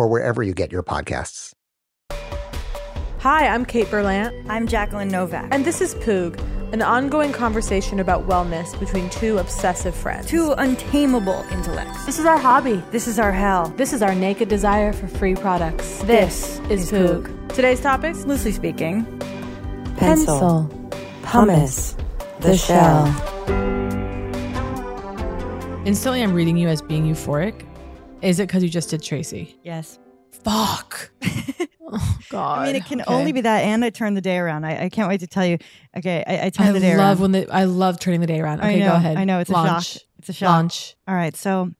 or wherever you get your podcasts. Hi, I'm Kate Berlant. I'm Jacqueline Novak. And this is Poog, an ongoing conversation about wellness between two obsessive friends. Two untamable intellects. This is our hobby. This is our hell. This is our naked desire for free products. This, this is, is Poog. Poog. Today's topics? Loosely speaking pencil, pumice, the shell. Instantly, I'm reading you as being euphoric. Is it because you just did Tracy? Yes. Fuck. oh God. I mean, it can okay. only be that, and I turned the day around. I, I can't wait to tell you. Okay, I, I turned I the day around. I love when the I love turning the day around. Okay, know, go ahead. I know it's Launch. a shock. It's a shock. Launch. All right, so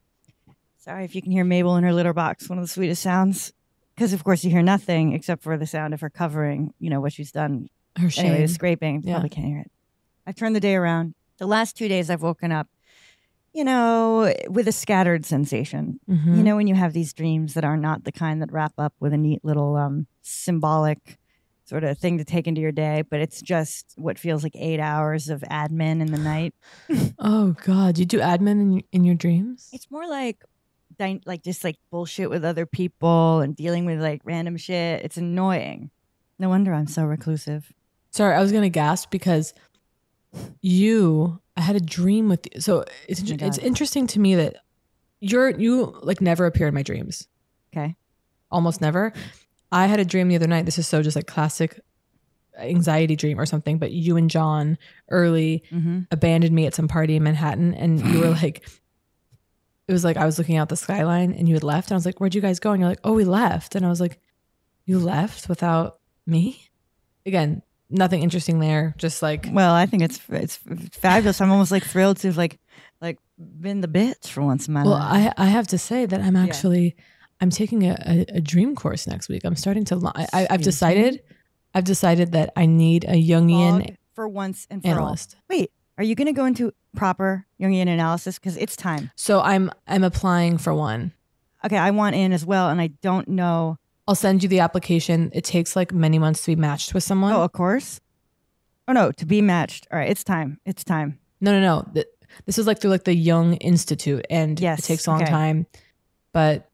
sorry if you can hear Mabel in her litter box. One of the sweetest sounds, because of course you hear nothing except for the sound of her covering. You know what she's done. Her shame. Anyway, scraping. Yeah. Probably can't hear it. I turned the day around. The last two days I've woken up you know, with a scattered sensation. Mm-hmm. You know, when you have these dreams that are not the kind that wrap up with a neat little um, symbolic sort of thing to take into your day, but it's just what feels like eight hours of admin in the night. oh God, you do admin in in your dreams? It's more like like just like bullshit with other people and dealing with like random shit. It's annoying. No wonder I'm so reclusive. Sorry, I was gonna gasp because you I had a dream with you. So it's Oh it's interesting to me that you're you like never appear in my dreams. Okay. Almost never. I had a dream the other night. This is so just like classic anxiety dream or something, but you and John Early Mhm. abandoned me at some party in Manhattan and you were like it was like I was looking out the skyline and you had left and I was like, Where'd you guys go? And you're like, Oh, we left. And I was like, You left without me? Again, nothing interesting there. Just like Well, I think it's it's fabulous. I'm almost like thrilled to have like like been the bitch for once in my Well, life. I I have to say that I'm actually I'm taking a, a, a dream course next week. I'm starting to. li- I, I've decided. I've decided that I need a Jungian Log for once and for analyst. all. Wait, are you going to go into proper Jungian analysis? Because it's time. So I'm I'm applying for one. Okay, I want in as well, and I don't know. I'll send you the application. It takes like many months to be matched with someone. Oh, of course. Oh no, to be matched. All right, it's time. It's time. No, no, no. Th- This is like through like the Jung Institute, and Yes, it takes a long okay. time, but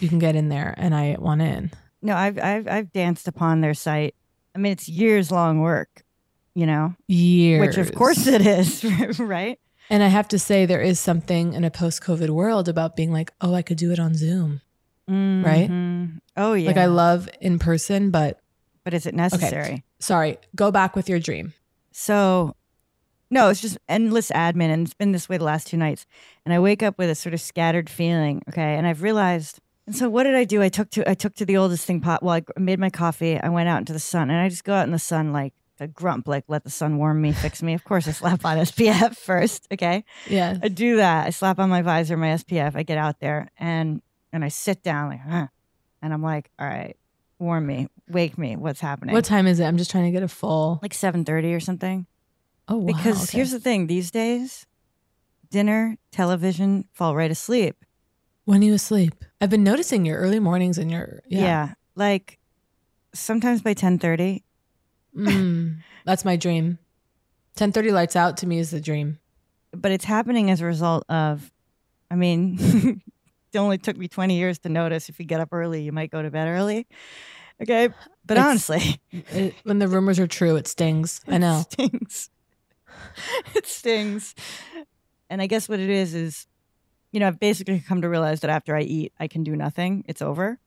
you can get in there, and I want in. No, I've I've I've danced upon their site. I mean, it's years long work, you know, Years, which of course it is, right? And I have to say, there is something in a post-COVID world about being like, oh, I could do it on Zoom, right? Mhm. Oh yeah. Like I love in person, but but is it necessary? sorry, go back with your dream. So, no, it's just endless admin, and it's been this way the last two nights. And I wake up with a sort of scattered feeling. Okay, and I've realized. And so, what did I do? I took to I took to the oldest thing pot. Well, I made my coffee. I went out into the sun, and I just go out in the sun like a grump, like let the sun warm me, fix me. Of course, I slap on SPF first. Okay, Yeah. I do that. I slap on my visor, my SPF. I get out there, and and I sit down like, huh. and I'm like, all right, warm me, wake me. What's happening? What time is it? I'm just trying to get a full. like seven thirty or something. Oh, wow. Because okay. here's the thing: these days, dinner, television, fall right asleep. when are you asleep? I've been noticing your early mornings and your Yeah, yeah. like sometimes by ten thirty. Mm, that's my dream. 10:30 lights out to me is the dream. But it's happening as a result of, I mean, only took me twenty years to notice. If you get up early, you might go to bed early. Okay, but It's- honestly, It, when the rumors are true, it stings. I know. It stings. it stings. And I guess what it is is, you know, I've basically come to realize that after I eat, I can do nothing. It's over.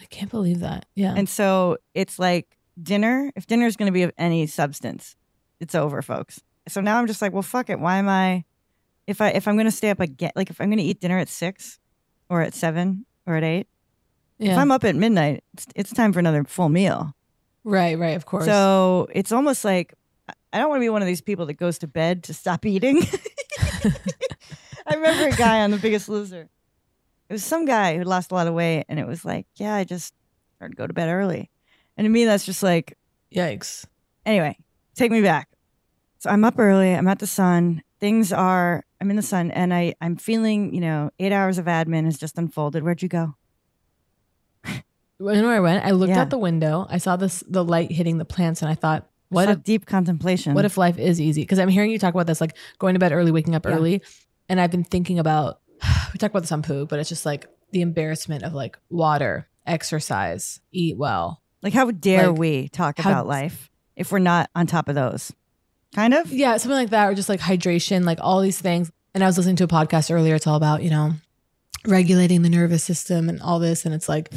I can't believe that. Yeah. And so it's like dinner, if dinner is going to be of any substance, it's over, folks. So now I'm just like, well, fuck it. Why am I, if I, if I'm going to stay up again, like if I'm going to eat dinner at six or at seven or at eight, if. I'm up at midnight, it's, it's time for another full meal. right, right, of course. So it's almost like I don't want to be one of these people that goes to bed to stop eating. I remember a guy on The Biggest Loser. It was some guy who lost a lot of weight, and it was like, yeah, I just started to go to bed early. And to me, that's just like, Yikes. anyway, take me back. So I'm up early. I'm at the sun. Things are. I'm in the sun, and I I'm feeling. You know, eight hours of admin has just unfolded. Where'd you go? When I went, I looked Yeah. out the window. I saw this the light hitting the plants and I thought, what a if deep contemplation. what if life is easy? Because I'm hearing you talk about this, like going to bed early, waking up Yeah. early. And I've been thinking about we talk about this on Poog, but it's just like the embarrassment of like water, exercise, eat well. Like, how dare Like, we talk how- about life if we're not on top of those? Kind of. Yeah, something like that, or just like hydration, like all these things. And I was listening to a podcast earlier. It's all about, you know, regulating the nervous system and all this. And it's like,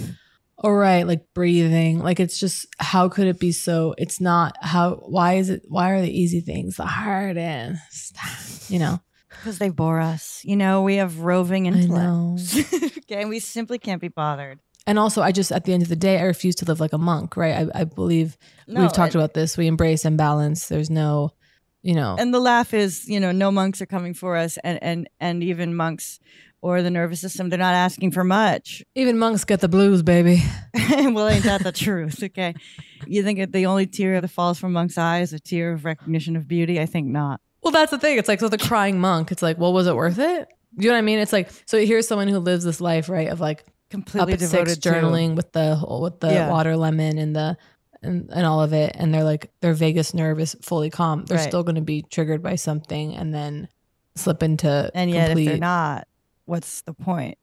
all right, like breathing. Like it's just, how could it be so? It's not how, why is it, why are the easy things the hardest? You know? Because they bore us. You know, we have roving I intellects. okay, we simply can't be bothered. And also, I just, at the end of the day, I refuse to live like a monk, right? I, I believe No, we've talked and- about this. We embrace imbalance. There's no, you know, And the laugh is, you know, no monks are coming for us, and and and even monks or the nervous system, they're not asking for much. even monks get the blues, baby. well, ain't that the truth? Okay, you think that the only tear that falls from monks' eyes is a tear of recognition of beauty? I think not. Well, that's the thing. It's like so the crying monk. It's like, well, was it worth it? You know what I mean? It's like so here's someone who lives this life, right? Of like Completely up at devoted six to- journaling with the with the Yeah. water lemon and the and, and all of it, and they're like their vagus nerve is fully calm. They're Right. still going to be triggered by something, and then slip into And yet, complete, if they're not, what's the point?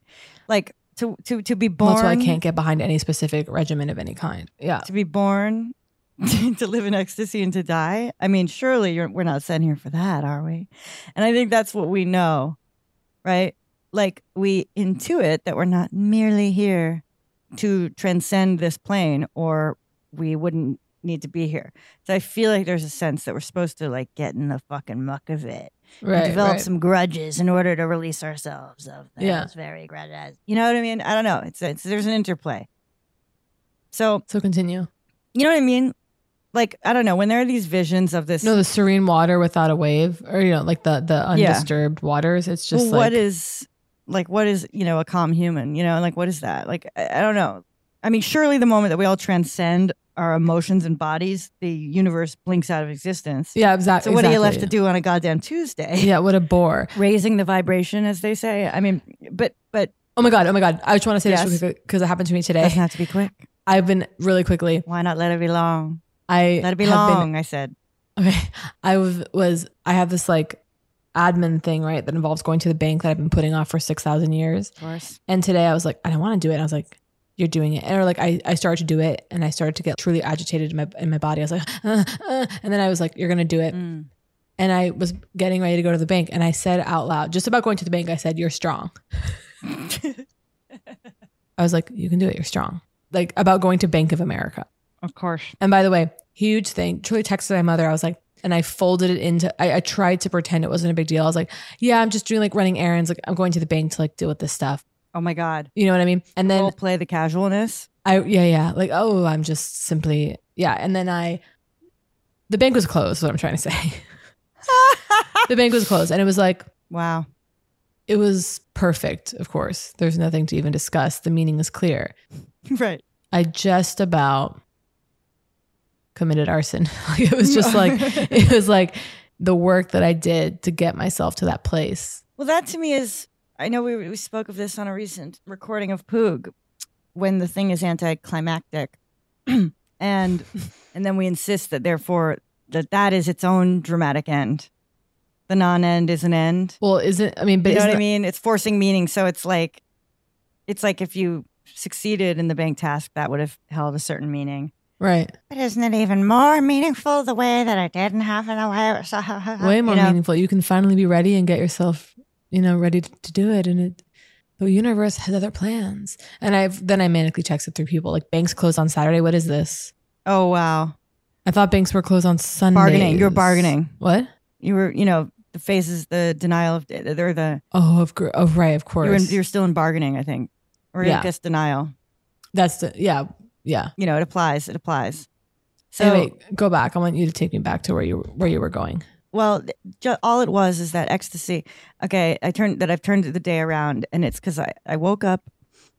Like to to to be born. that's why I can't get behind any specific regimen of any kind. Yeah, to be born, to live in ecstasy, and to die. I mean, surely you're, we're not sent here for that, are we? And I think that's what we know, right? Like we intuit that we're not merely here to transcend this plane, or we wouldn't need to be here. So I feel like there's a sense that we're supposed to like get in the fucking muck of it. right. develop right. some grudges in order to release ourselves of those Yeah. very grudges. You know what I mean? I don't know. It's, it's there's an interplay. So So continue. you know what I mean? Like I don't know when there are these visions of this. No, the serene water without a wave, or you know, like the the Yeah. undisturbed waters. It's just well, like what is like what is you know a calm human? You know, like what is that? Like I, I don't know. I mean, surely the moment that we all transcend our emotions and bodies, the universe blinks out of existence. yeah, exactly. So what are you left to do on a goddamn Tuesday? Yeah, what a bore. Raising the vibration, as they say. I mean, but but Oh my god, oh my god. I just want to say Yes. this because it happened to me today. doesn't have to be quick. I've been really quickly. Why not let it be long? I Let it be have been- long. I said. Okay. I was, was I have this like admin thing, right, that involves going to the bank that I've been putting off for 6,000 years. Of course. And today I was like, I don't want to do it. And I was like, you're doing it. And or like I, I started to do it and I started to get truly agitated in my in my body. I was like, uh, uh, and then I was like, you're gonna do it. Mm. And I was getting ready to go to the bank and I said out loud, just about going to the bank, I said, You're strong. I was like, You can do it, you're strong. Like about going to Bank of America. Of course. And by the way, huge thing. Truly texted my mother. I was like, and I folded it into I, I tried to pretend it wasn't a big deal. I was like, yeah, I'm just doing like running errands. Like I'm going to the bank to like deal with this stuff. Oh my God. You know what I mean? And then Role play the casualness. I yeah, yeah. Like, oh, I'm just simply yeah. And then I the bank was closed, is what I'm trying to say. the bank was closed. And it was like, Wow. it was perfect, of course. There's nothing to even discuss. The meaning is clear. Right. I just about committed arson. Like, it was just like it was like the work that I did to get myself to that place. Well, that to me is, I know we, we spoke of this on a recent recording of Poog when the thing is anticlimactic. and and then we insist that therefore that that is its own dramatic end. The non-end is an end. Well, isn't I mean, but you know isn't what I mean? It's forcing meaning. So it's like, it's like if you succeeded in the bank task, that would have held a certain meaning. Right. But isn't it even more meaningful the way that I didn't have it? Way, Way more meaningful. You can finally be ready and get yourself, you know, ready to, to do it. And it the universe has other plans. And I've then I manically texted through people like banks closed on Saturday. What is this? Oh wow. I thought banks were closed on Sunday. Bargaining. You're bargaining. What? You were, you know, the phases, the denial of, they're the, Oh, of course. Oh, right. Of course. you're, in, you're still in bargaining, I think, or Yeah. just denial. That's the yeah yeah. You know, it applies. It applies. So, So anyway, go back. I want you to take me back to where you where you were going. Well, ju- all it was is that ecstasy. Okay, I turned that I've turned the day around, and it's because I, I woke up,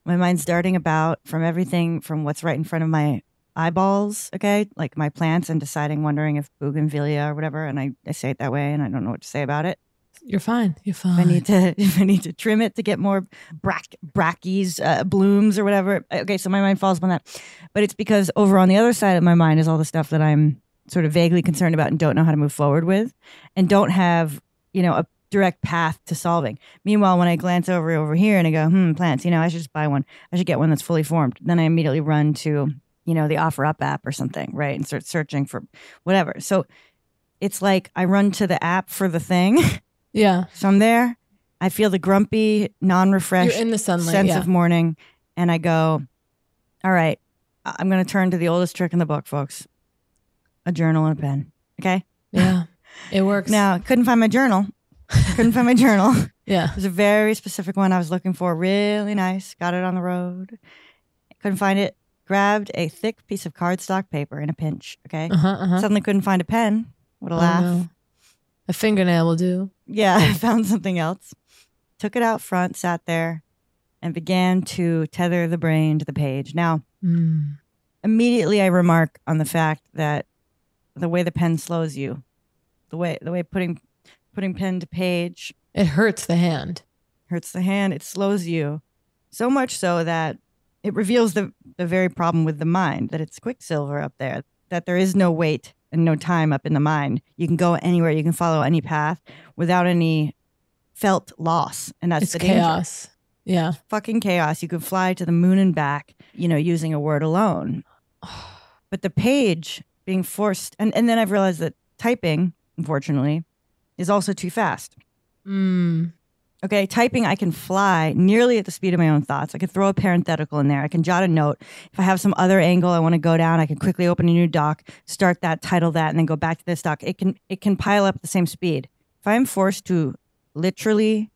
my mind's darting about from everything from what's right in front of my eyeballs. Okay, like my plants, and deciding, wondering if bougainvillea or whatever, and I, I say it that way, and I don't know what to say about it. You're fine. You're If I fine. need to, if I need to trim it to get more brack, brackies, uh, blooms, or whatever. Okay, so my mind falls upon that, but it's because over on the other side of my mind is all the stuff that I'm sort of vaguely concerned about and don't know how to move forward with, and don't have you know a direct path to solving. Meanwhile, when I glance over over here and I go, hmm, plants, you know, I should just buy one. I should get one that's fully formed. Then I immediately run to you know the OfferUp app or something, right, and start searching for whatever. So it's like I run to the app for the thing. yeah. So I'm there. I feel the grumpy, non-refreshed You're in the sunlight, sense yeah. of morning, and I go, "All right, I'm going to turn to the oldest trick in the book, folks: a journal and a pen." Okay. Yeah. It works. Now, couldn't find my journal. couldn't find my journal. Yeah. It was a very specific one I was looking for. Really nice. Got it on the road. Couldn't find it. Grabbed a thick piece of cardstock paper in a pinch. Okay. Uh-huh, uh-huh. Suddenly couldn't find a pen. What a Oh, laugh. no. A fingernail will do. Yeah, I found something else. Took it out front, sat there, and began to tether the brain to the page. Now, Mm. immediately I remark on the fact that the way the pen slows you, the way the way putting putting pen to page It hurts the hand. hurts the hand, it slows you. So much so that it reveals the the very problem with the mind, that it's quicksilver up there, that there is no weight and no time up in the mind. You can go anywhere, you can follow any path without any felt loss. And that's It's the danger. chaos. Yeah. Fucking chaos. You could fly to the moon and back, you know, using a word alone. But the page being forced and, and then I've realized that typing, unfortunately, is also too fast. Mm. Okay, typing, I can fly nearly at the speed of my own thoughts. I can throw a parenthetical in there. I can jot a note. If I have some other angle I want to go down, I can quickly open a new doc, start that, title that, and then go back to this doc. It can it can pile up at the same speed. If I'm forced to literally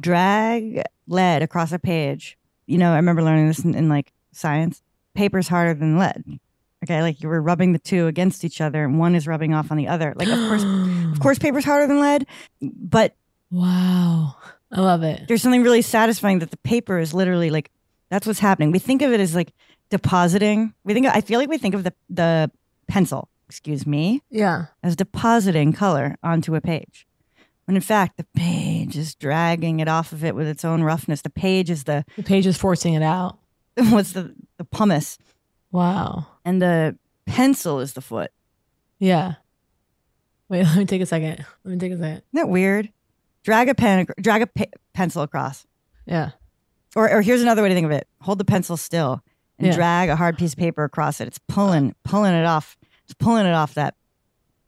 drag lead across a page, you know, I remember learning this in, in like science. Paper's harder than lead. Okay, like you were rubbing the two against each other, and one is rubbing off on the other. Like, of course, of course, paper's harder than lead, but Wow. I love it. there's something really satisfying that the paper is literally like that's what's happening. We think of it as like depositing. We think I feel like we think of the the pencil, excuse me, Yeah. as depositing color onto a page. When in fact the page is dragging it off of it with its own roughness. The page is the The page is forcing it out. what's the the pumice Wow. and the pencil is the foot. Yeah. Wait, let me take a second. Let me take a second. Isn't that weird? Drag a pen, drag a pe- pencil across. Yeah. Or, or here's another way to think of it: hold the pencil still and Yeah. drag a hard piece of paper across it. It's pulling, pulling it off. It's pulling it off that.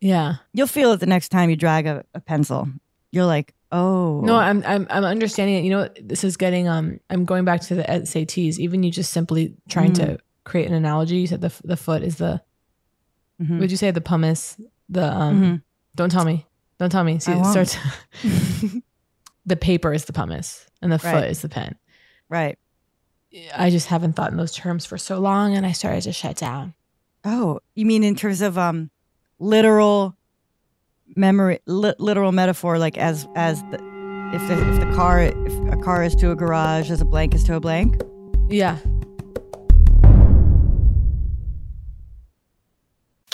Yeah. You'll feel it the next time you drag a, a pencil. You're like, oh No, I'm I'm I'm understanding it. You know, what? this is getting um. I'm going back to the SATs. Even you just simply trying Mm. to create an analogy. You said the the foot is the. Mhm. Would you say the pumice? The um. Mhm. Don't tell me. Don't tell me. See, it starts. the paper is the pumice, and the foot is the pen. right. I just haven't thought in those terms for so long, and I started to shut down. Oh, you mean in terms of um, literal memory, li- literal metaphor, like as as the if the, if the car if a car is to a garage, as a blank is to a blank. Yeah.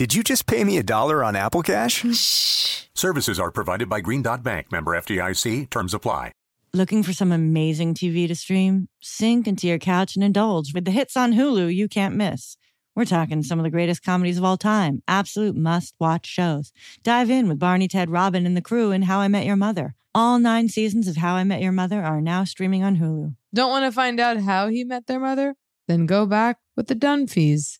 Did you just pay me a dollar on Apple Cash? Shh. Services are provided by Green Dot Bank, member FDIC. Terms apply. Looking for some amazing TV to stream? Sink into your couch and indulge with the hits on Hulu you can't miss. We're talking some of the greatest comedies of all time, absolute must watch shows. Dive in with Barney, Ted, Robin, and the crew in How I Met Your Mother. All nine seasons of How I Met Your Mother are now streaming on Hulu. Don't want to find out how he met their mother? Then go back with the Dunphys,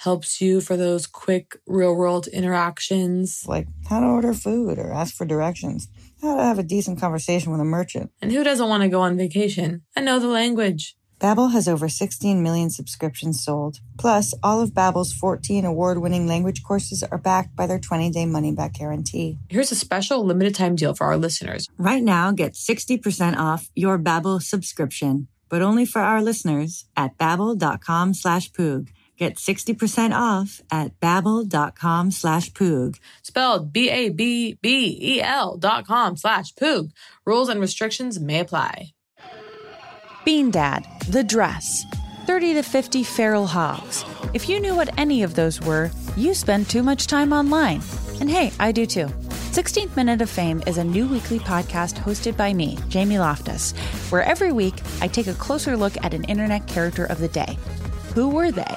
helps you for those quick real-world interactions. Like how to order food or ask for directions, how to have a decent conversation with a merchant. And who doesn't want to go on vacation? I know the language. Babbel has over 16 million subscriptions sold. Plus, all of Babbel's 14 award-winning language courses are backed by their 20-day money-back guarantee. Here's a special limited time deal for our listeners. Right now, get 60% off your Babbel subscription, but only for our listeners at babbel.com slash poog. Get 60% off at babbel.com slash poog. Spelled B-A-B-B-E-L dot com slash poog. Rules and restrictions may apply. Bean Dad, The Dress, 30 to 50 Feral Hogs. If you knew what any of those were, you spend too much time online. And hey, I do too. 16th Minute of Fame is a new weekly podcast hosted by me, Jamie Loftus, where every week I take a closer look at an internet character of the day. Who were they?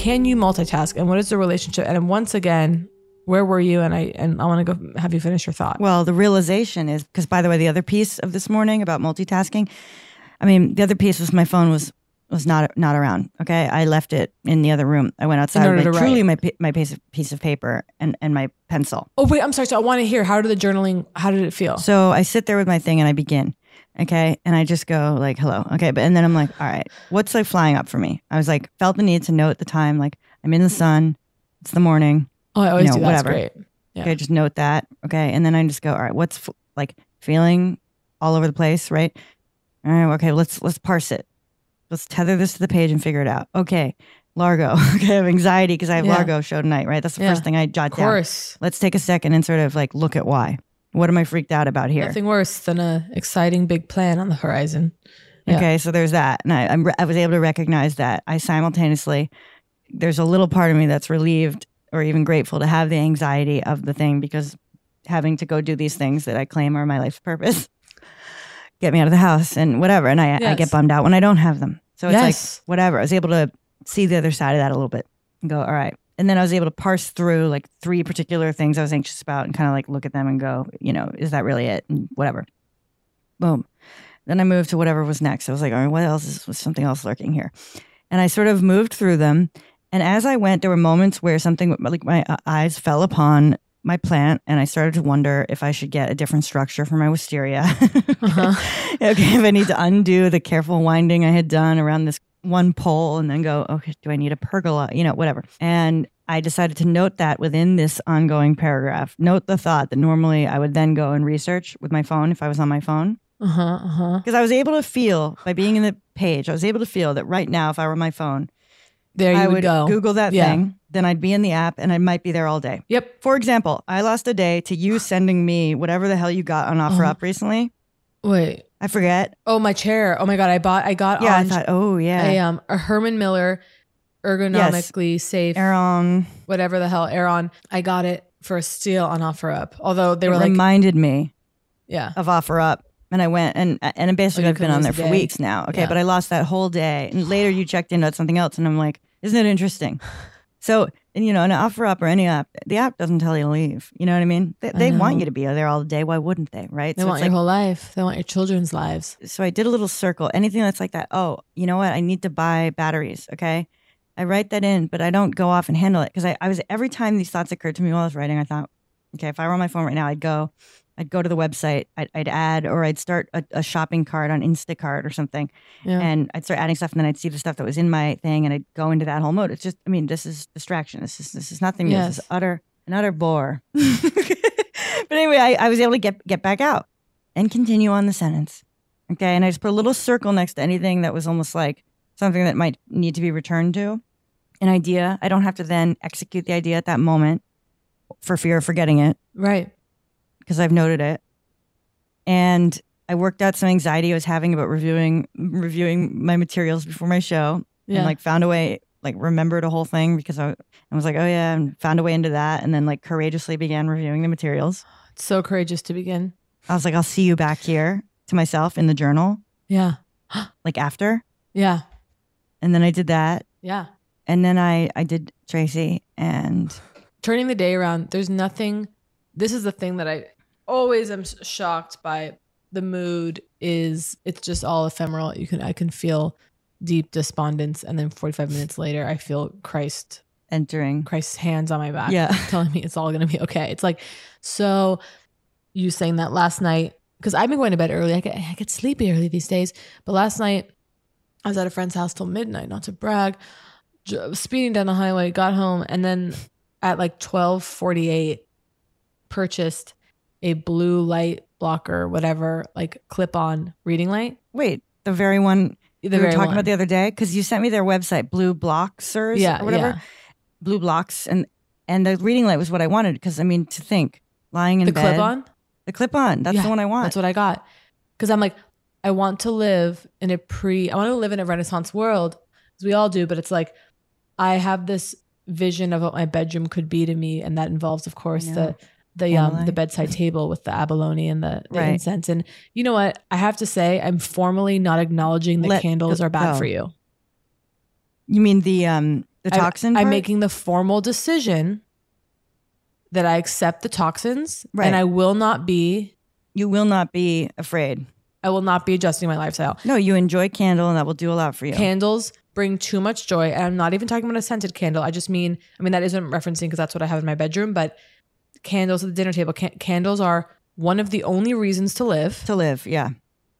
Can you multitask? And what is the relationship? And once again, where were you? And I and I want to go have you finish your thought. Well, the realization is because, by the way, the other piece of this morning about multitasking, I mean, the other piece was my phone was was not not around. Okay, I left it in the other room. I went outside with write. truly my my piece of, piece of paper and and my pencil. Oh wait, I'm sorry. So I want to hear how did the journaling? How did it feel? So I sit there with my thing and I begin. Okay. And I just go like, hello. Okay. But and then I'm like, all right, what's like flying up for me? I was like, felt the need to note the time, like I'm in the sun, it's the morning. Oh, I always you know, do that. Whatever. great. Yeah. Okay, just note that. Okay. And then I just go, all right, what's f- like feeling all over the place, right? All right, okay, let's let's parse it. Let's tether this to the page and figure it out. Okay. Largo. Okay, I have anxiety because I have Yeah. Largo show tonight, right? That's the Yeah. first thing I jot Of down. course. Let's take a second and sort of like look at why. What am I freaked out about here? Nothing worse than a exciting big plan on the horizon. Yeah. Okay, so there's that, and I, I'm, I was able to recognize that. I simultaneously, there's a little part of me that's relieved or even grateful to have the anxiety of the thing because having to go do these things that I claim are my life's purpose get me out of the house and whatever, and I, I get bummed out when I don't have them. So it's Yes. like whatever. I was able to see the other side of that a little bit and go, all right. And then I was able to parse through like three particular things I was anxious about and kind of like look at them and go, you know, is that really it? And whatever. Boom. Then I moved to whatever was next. I was like, all right, what else is was something else lurking here? And I sort of moved through them. And as I went, there were moments where something like my uh, eyes fell upon my plant, and I started to wonder if I should get a different structure for my wisteria. Uh-huh. okay, if I need to undo the careful winding I had done around this one pole and then go, okay, do I need a pergola? You know, whatever. And I decided to note that within this ongoing paragraph. Note the thought that normally I would then go and research with my phone if I was on my phone. Uh huh. Uh huh. Because I was able to feel by being in the page, I was able to feel that right now, if I were on my phone, There you I would, go. Google that Yeah. thing, then I'd be in the app and I might be there all day. Yep. For example, I lost a day to you sending me whatever the hell you got on offer Uh-huh. up recently. Wait. I forget. Oh, my chair. Oh my god, I bought. I got Yeah, I thought, oh yeah. a um a Herman Miller ergonomically safe Aeron. whatever the hell Aeron. I got it for a steal on OfferUp. Although they it were like, reminded me yeah, of OfferUp. And I went and and basically Oh, I've been on there for day. weeks now. Okay, Yeah. but I lost that whole day. And later you checked in about something else and I'm like, isn't it interesting? So and you know, an OfferUp or any app, the app doesn't tell you to leave. You know what I mean? They, I they want you to be there all day. Why wouldn't they? Right? they So want it's your like- whole life. They want your children's lives. so I did a little circle. Anything that's like that. Oh, you know what? I need to buy batteries. Okay. I write that in, but I don't go off and handle it because I, I was every time these thoughts occurred to me while I was writing, I thought, okay, if I were on my phone right now, I'd go, I'd go to the website, I'd, I'd add, or I'd start a, a shopping cart on Instacart or something, Yeah. and I'd start adding stuff, and then I'd see the stuff that was in my thing, and I'd go into that whole mode. It's just, I mean, this is distraction. This is this is nothing. new. This is Yes. utter an utter bore. but anyway, I, I was able to get get back out and continue on the sentence. Okay. And I just put a little circle next to anything that was almost like something that might need to be returned to. An idea. I don't have to then execute the idea at that moment for fear of forgetting it Right. Because I've noted it. And I worked out some anxiety I was having about reviewing reviewing my materials before my show. Yeah. And like found a way, like remembered a whole thing because I, I was like, oh yeah, and found a way into that. And then like courageously began reviewing the materials. It's so courageous to begin. I was like, I'll see you back here to myself in the journal, Yeah. like after. Yeah. And then I did that. Yeah. And then I, I did Tracy and Turning the day around. There's nothing. This is the thing that I always am shocked by. The mood is it's just all ephemeral. You can I can feel deep despondence, and then 45 minutes later, I feel Christ entering Christ's hands on my back, Yeah. telling me it's all gonna be okay. It's like so. You saying that last night because I've been going to bed early. I get I get sleepy early these days, but last night I was at a friend's house till midnight. Not to brag, speeding down the highway, got home, and then at like 12:48 purchased a blue light blocker, whatever, like clip-on reading light. wait, the very one we The were talking one. about the other day because you sent me their website, Blue Bloxers Yeah, or whatever, yeah. BlueBlox, and and the reading light was what I wanted because I mean to think lying in the bed, clip on. the clip on, that's Yeah, the one I want. That's what I got. Because I'm like, I want to live in a pre, I want to live in a Renaissance world, as we all do. But it's like, I have this vision of what my bedroom could be to me, and that involves, of course, the the um the bedside table with the abalone and the, the Right. incense. And you know what? I have to say, I'm formally not acknowledging that Let candles are bad go. for you. you mean the um the I- toxin? I'm making the formal decision that I accept the toxins, Right. and I will not be. You will not be afraid. I will not be adjusting my lifestyle. No, you enjoy candle, and that will do a lot for you. Candles bring too much joy. And I'm not even talking about a scented candle. I just mean, I mean, that isn't referencing because that's what I have in my bedroom, but candles at the dinner table. Can- candles are one of the only reasons to live. to live, yeah,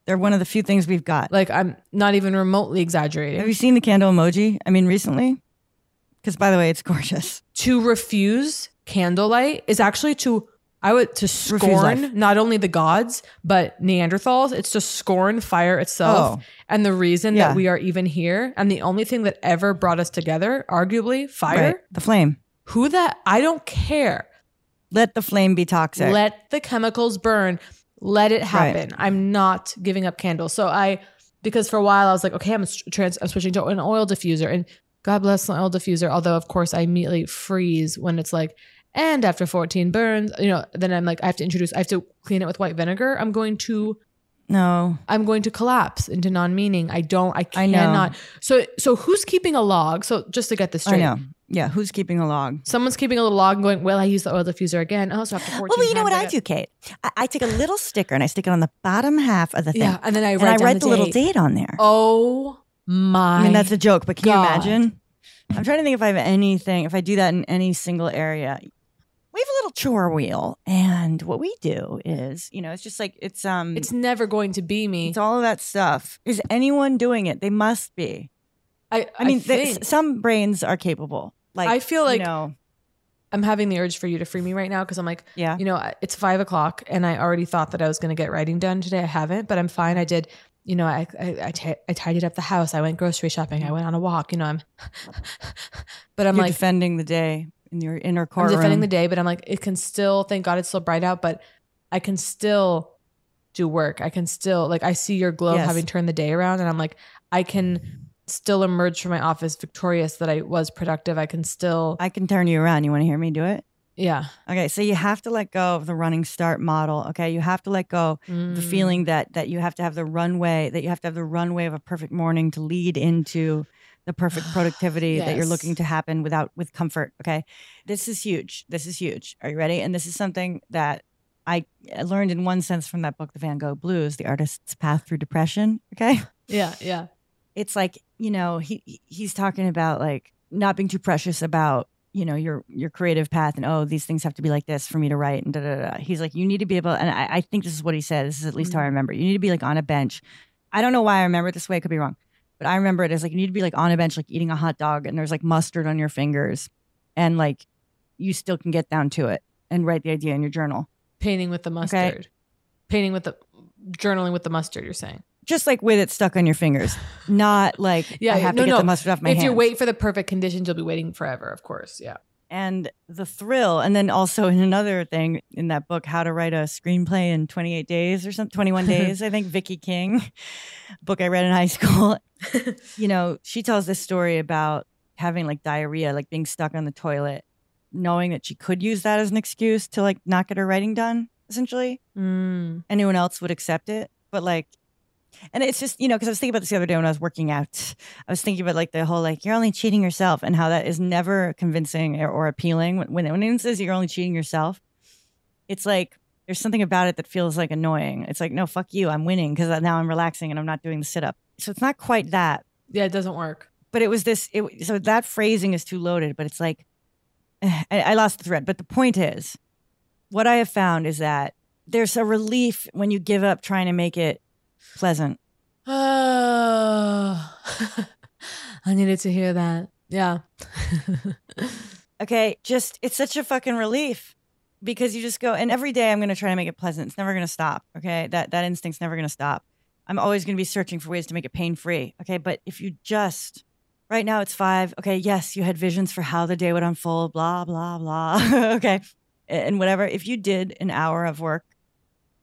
they're one of the few things we've got. Like, I'm not even remotely exaggerating. Have you seen the candle emoji? I mean, recently, because by the way, it's gorgeous. to refuse candlelight is actually to I would to scorn not only the gods but Neanderthals. It's to scorn fire itself Oh. and the reason Yeah. that we are even here and the only thing that ever brought us together, arguably fire. Right, the flame. Who that I don't care. Let the flame be toxic. Let the chemicals burn. Let it happen. I'm not giving up candles. So I, because for a while I was like, okay, I'm trans, I'm switching to an oil diffuser, and God bless the oil diffuser. Although of course I immediately freeze when it's like, and after 14 burns, you know, then I'm like, I have to introduce, I have to clean it with white vinegar. I'm going to, no, I'm going to collapse into non-meaning. I don't, I I cannot. So, so who's keeping a log? So just to get this I straight, know. Yeah, who's keeping a log? someone's keeping a little log and going, well, I use the oil diffuser again. Oh, so after 14 Well, you know what I got- do, Kate? I, I take a little sticker and I stick it on the bottom half of the thing. Yeah, and then I and write I write the the, little date. on there. Oh my! I mean, that's a joke, but can God. you imagine? I'm trying to think if I have anything, if I do that in any single area. We have a little chore wheel, and what we do is, you know, it's just like it's um, It's never going to be me. it's all of that stuff. Is anyone doing it? They must be. I, I mean, they- think- some brains are capable. Like I feel like I'm having the urge for you to free me right now because I'm like, yeah, you know, it's five o'clock and I already thought that I was going to get writing done today. I haven't, but I'm fine. I did. You know, I I, I, tidied up the house. I went grocery shopping. I went on a walk. You know, I'm. but I'm you're like defending the day in your inner I'm courtroom. defending the day, but I'm like, it can still. Thank God it's still bright out, but I can still do work. I can still like I see your glow Yes. having turned the day around, and I'm like, I can still emerge from my office victorious that I was productive. I can still, I can turn you around. You want to hear me do it? yeah. Okay, so you have to let go of the running start model. Okay, you have to let go Mm. the feeling that that you have to have the runway, that you have to have the runway of a perfect morning to lead into the perfect productivity that you're looking to happen without with comfort. Okay, this is huge. This is huge. Are you ready? And this is something that I learned in one sense from that book, The Van Gogh Blues, The Artist's Path Through Depression. Okay, Yeah, yeah. It's like you know he he- he's talking about like not being too precious about you know your your creative path and oh these things have to be like this for me to write and da da da. He's like you need to be able and I, I think this is what he said. This is at least how I mm-hmm. remember. it. You need to be like on a bench. I don't know why I remember it this way. I could be wrong, but I remember it as like you need to be like on a bench, like eating a hot dog, and there's like mustard on your fingers, and like you still can get down to it and write the idea in your journal. Painting with the mustard. Painting with the journaling with the mustard. You're saying. Just like with it stuck on your fingers, not like Yeah, I have no, to get no. the mustard off my if hands. you wait for the perfect conditions, you'll be waiting forever. Of course. Yeah. and the thrill and then also in another thing in that book how to write a screenplay in 28 days or something 21 days i think Viki King book i read in high school you know she tells this story about having like diarrhea like being stuck on the toilet knowing that she could use that as an excuse to like not get her writing done essentially Mm. anyone else would accept it but like and it's just you know because i was thinking about this the other day when i was working out. I was thinking about like the whole like you're only cheating yourself and how that is never convincing or, or appealing. When, when anyone says you're only cheating yourself it's like there's something about it that feels like annoying. It's like no fuck you i'm winning because now i'm relaxing and i'm not doing the sit-up. So it's not quite that. Yeah, it doesn't work. but it was this it, so that phrasing is too loaded but it's like I, I lost the thread. But the point is what i have found is that there's a relief when you give up trying to make it pleasant Oh, I needed to hear that. Yeah. okay just it's such a fucking relief because you just go and every day i'm going to try to make it pleasant it's never going to stop okay that that instinct's never going to stop I'm always going to be searching for ways to make it pain free. Okay. But if you just, right now it's five. Okay. Yes, you had visions for how the day would unfold, blah, blah, blah. okay. And whatever. If you did an hour of work,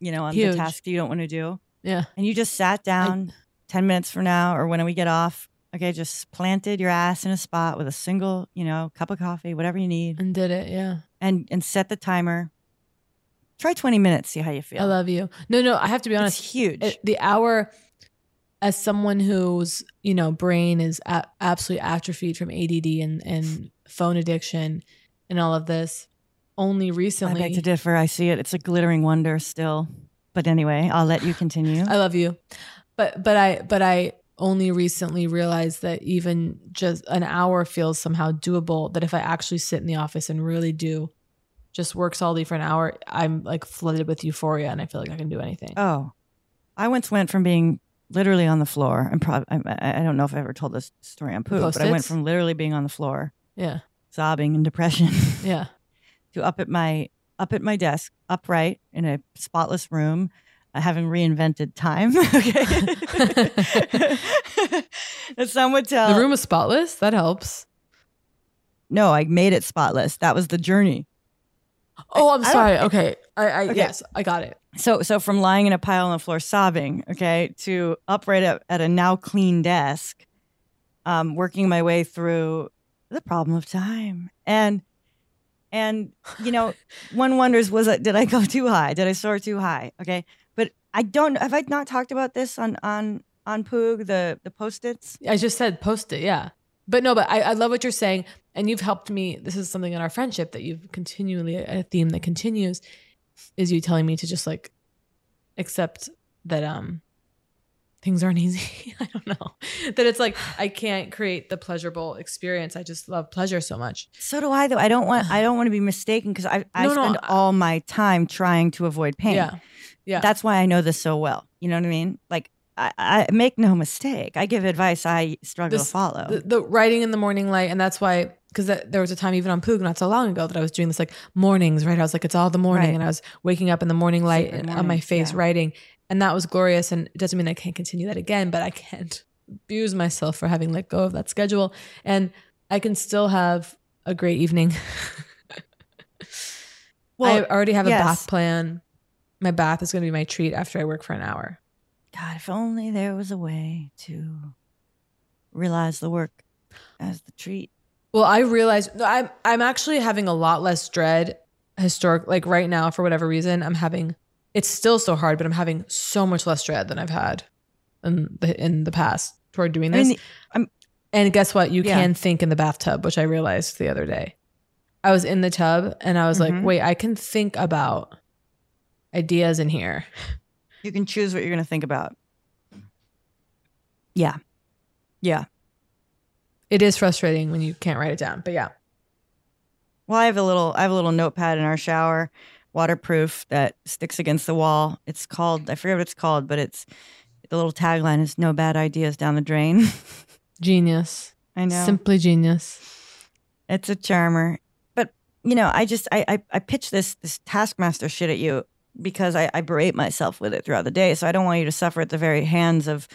you know, on Huge. the task that you don't want to do, Yeah. and you just sat down 10 minutes from now or when we get off, okay, just planted your ass in a spot with a single, you know, cup of coffee, whatever you need, And did it. Yeah. and and set the timer. Try 20 minutes, see how you feel. I love you. No, no, I have to be honest. It's huge. it- the hour as someone whose you know brain is a- absolutely atrophied from ADD and and phone addiction and all of this only recently I beg to differ. I see it. It's a glittering wonder still. But anyway, I'll let you continue. I love you. But but I but I only recently realized that even just an hour feels somehow doable that if I actually sit in the office and really do just work solidly for an hour I'm like flooded with euphoria and I feel like I can do anything. Oh, I once went from being literally on the floor. I'm probably I, I don't know if I ever told this story on Poog, but I went from literally being on the floor, yeah. sobbing and depression, yeah. to up at my up at my desk, upright in a spotless room, uh, having reinvented time. okay, and some would tell the room is spotless that helps No, I made it spotless. That was the journey. oh I'm I sorry okay I, I Okay. yes I got it So so from lying in a pile on the floor sobbing, okay, to upright at, at a now clean desk, um, working my way through the problem of time. And and you know, one wonders was it did I go too high? Did I soar too high? Okay. But I don't have I not talked about this on on on Poog, the the post-its? I just said post it, yeah. But no, but I, I love what you're saying. And you've helped me. This is something in our friendship that you've continually, a theme that continues, is you telling me to just like accept that um things aren't easy. I don't know. That it's like I can't create the pleasurable experience. I just love pleasure so much. So do I though. I don't want I don't want to be mistaken because I, I No, no, spend all my time trying to avoid pain. Yeah. Yeah. That's why I know this so well. You know what I mean? Like I, I make no mistake. I give advice I struggle This- to follow. The, the writing in the morning light, and that's why because there was a time even on Poog not so long ago that I was doing this like mornings, right? I was like, it's all the morning, Right. and I was waking up in the morning light Sacred and on my face yeah. writing, and that was glorious. And it doesn't mean I can't continue that again, but I can't abuse myself for having let go of that schedule, and I can still have a great evening. Well, I already have a yes. bath plan. My bath is going to be my treat after I work for an hour. God, if only there was a way to realize the work as the treat. Well, I realize no, I'm I'm actually having a lot less dread historic like right now for whatever reason. I'm having it's still so hard, but I'm having so much less dread than I've had in the in the past toward doing I this. mean, I'm- and guess what? You Yeah. can think in the bathtub, which I realized the other day. I was in the tub and I was Mhm. like, wait, I can think about ideas in here. You can choose what you're going to think about. Yeah. Yeah. It is frustrating when you can't write it down, but yeah. Well, I have a little I have a little notepad in our shower, waterproof that sticks against the wall. It's called I forget what it's called, but it's the little tagline is no bad ideas down the drain. Genius. I know. Simply genius. It's a charmer. But you know, I just I I, I pitch this this taskmaster shit at you because I, I berate myself with it throughout the day. So I don't want you to suffer at the very hands of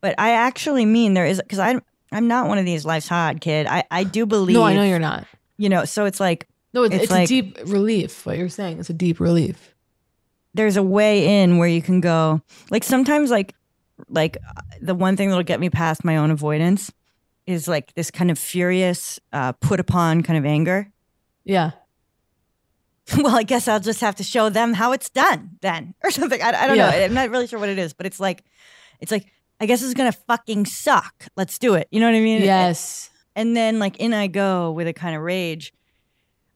but I actually mean there is because I'm I'm not one of these life's hard kid. I, I do believe No, I know you're not. You know, so it's like No, it's, It's it's, like- a deep relief. What you're saying It's a deep relief. there's a way in where you can go like sometimes like like uh, the one thing that'll get me past my own avoidance is like this kind of furious uh put upon kind of anger Yeah. well i guess i'll just have to show them how it's done then or something i, I don't know i'm not really sure what it is but it's like it's like i guess it's gonna fucking suck let's do it you know what i mean Yes. and then like in i go with a kind of rage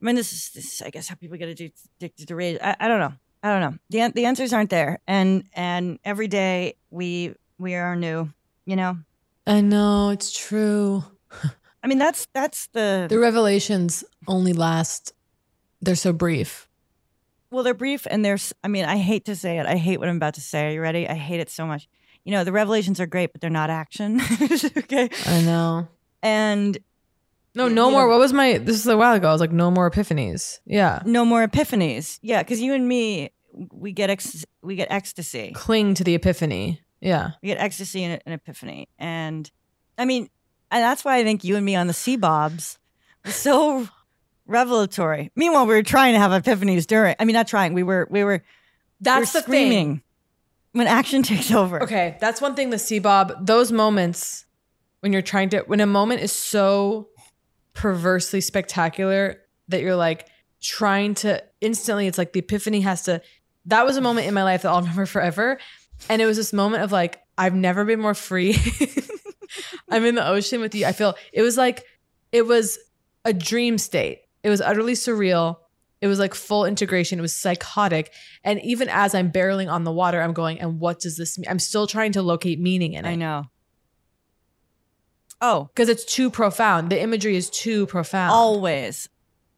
i mean this is this is, i guess how people get addicted to rage i, I don't know. I don't know. The, the answers aren't there. And and every day we we are new you know? I know. It's true. i mean that's that's the The revelations only last. They're so brief. well they're brief and there's i mean i hate to say it. I hate what i'm about to say. Are you ready? I hate it so much. You know the revelations are great but they're not action. Okay. I know. and No, no more. What was my? This is a while ago. I was like, no more epiphanies. Yeah. no more epiphanies yeah because you and me we get ex- we get ecstasy Cling to the epiphany. Yeah. We get ecstasy and an epiphany. And I mean, and that's why I think you and me on the Sea Bobs was so revelatory. Meanwhile, we were trying to have epiphanies during. I mean, not trying. We were we were That's we were the thing. screaming when action takes over. Okay, that's one thing. The Sea Bob, those moments when you're trying to, when a moment is so perversely spectacular that you're like trying to instantly, it's like the epiphany has to. That was a moment in my life that I'll remember forever, and it was this moment of like I've never been more free. I'm in the ocean with you. I feel it was like it was a dream state. It was utterly surreal. It was like full integration. It was psychotic. And even as I'm barreling on the water, I'm going, and what does this mean? I'm still trying to locate meaning in it. I know. Oh, Because it's too profound. The imagery is too profound. always.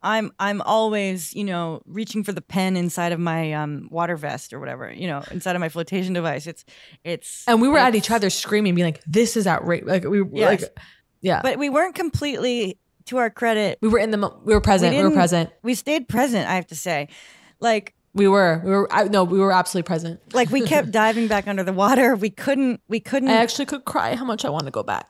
I'm I'm always, you know, reaching for the pen inside of my um, water vest or whatever, you know, inside of my flotation device. It's it's and we were at each other screaming, being like, this is outrageous. Like, we Yes. like, yeah. But we weren't completely to our credit. we were in the, mo- we were present. We, were present. We stayed present, I have to say. Like We were, we were, I, no, we were absolutely present. like we kept diving back under the water. We couldn't we couldn't I actually could cry how much I want to go back.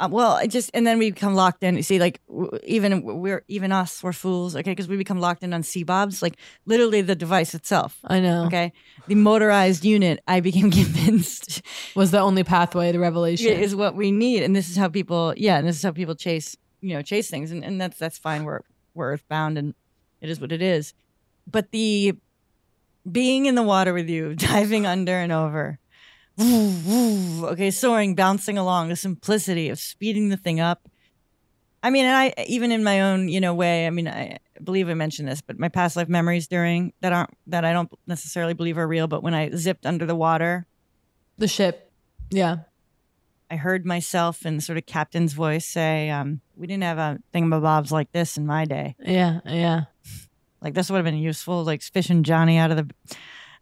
Uh, well, it just and then we become locked in. You see, like w- even we're even us, we're fools, okay? Because we become locked in on sea bobs, like literally the device itself. I know. Okay, the motorized unit. I became convinced Was the only pathway to revelation. is what we need, and this is how people, yeah, and this is how people chase, you know, chase things, and, and that's that's fine. We're we're earthbound, and it is what it is. But the being in the water with you, diving under and over, okay, soaring, bouncing along, the simplicity of speeding the thing up. I mean, and I even in my own you know way. I mean, I believe I mentioned this, but my past life memories during that aren't that I don't necessarily believe are real. But when I zipped under the water, the ship. Yeah. I heard myself in sort of captain's voice say, um, "We didn't have a thingamabobs like this in my day. Yeah. Yeah. Like this would have been useful, like fishing Johnny out of the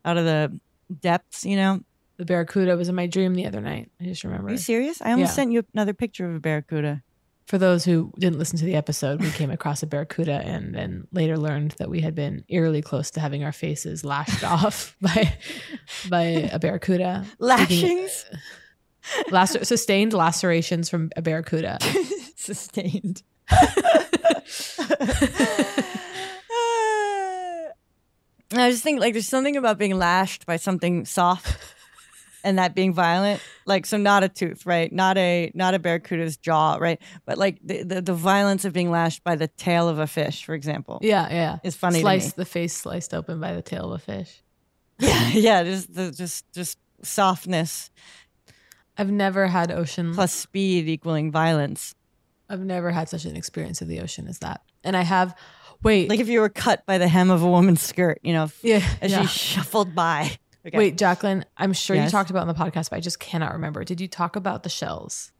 out of the depths." You know, The Barracuda was in my dream the other night. I just remember. are you serious? I almost Yeah. sent you another picture of a barracuda. For those who didn't listen to the episode, we came across a barracuda and then later learned that we had been eerily close to having our faces lashed off by by a barracuda. Lashings, uh, Lacer- sustained lacerations from a barracuda. sustained. I just think like there's something about being lashed by something soft and that being violent. Like so not a tooth, right? Not a not a barracuda's jaw, right? But like the, the, the violence of being lashed by the tail of a fish, for example. Yeah, yeah. Is funny Slice the face sliced open by the tail of a fish. Yeah, yeah, just the just just softness I've never had ocean. plus speed equaling violence. I've never had such an experience of the ocean as that. And I have. Wait, Like if you were cut by the hem of a woman's skirt, you know, yeah, as yeah. she shuffled by. Okay. Wait, Jacqueline, I'm sure you talked about it in the podcast, but I just cannot remember. Did you talk about the shells?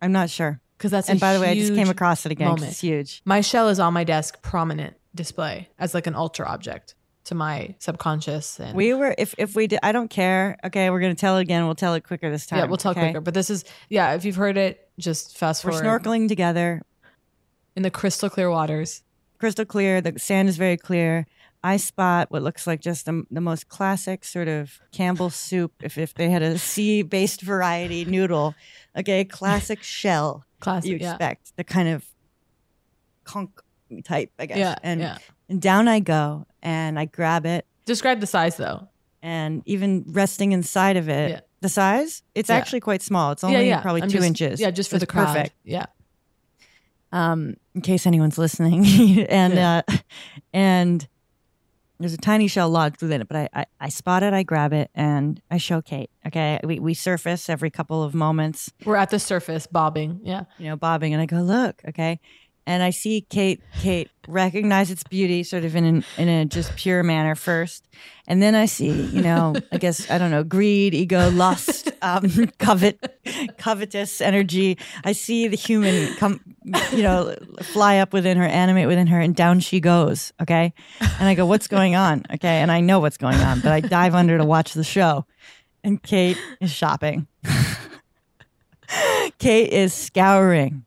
I'm not sure. Because that's and by the way, I just came across it again. moment. It's huge. My shell is on my desk, prominent display as like an ultra object to my subconscious. And We were if if we did, I don't care. Okay, we're gonna tell it again. We'll tell it quicker this time. yeah, we'll tell okay? quicker. But this is yeah. If you've heard it, just fast We're forward. snorkeling together, in the crystal clear waters. crystal clear. The sand is very clear. I spot what looks like just the, the most classic sort of Campbell's soup. If if they had a sea based variety noodle, okay, classic shell. Classic, you yeah. expect the kind of conch type, I guess. Yeah, and yeah. and down I go, and I grab it, Describe the size though. and even resting inside of it. Yeah. The size? It's Yeah. actually quite small. It's only yeah, yeah. probably I'm two just- inches. Yeah, just for the crowd. perfect. Yeah. Um, in case anyone's listening, and Yeah. uh, and there's a tiny shell lodged within it, but I, I I spot it, I grab it, and I show Kate. Okay, we we surface every couple of moments, We're at the surface, bobbing. Yeah. you know, bobbing, and I go look, okay, and I see Kate Kate recognize its beauty, sort of in an, in a just pure manner first, and then I see, you know, I guess I don't know, greed, ego, lust, um, covet, covetous energy. I see the human come, you know, fly up within her, animate within her, and down she goes. Okay, and I go, what's going on? Okay, and I know what's going on, but I dive under to watch the show, and Kate is shopping. Kate is scouring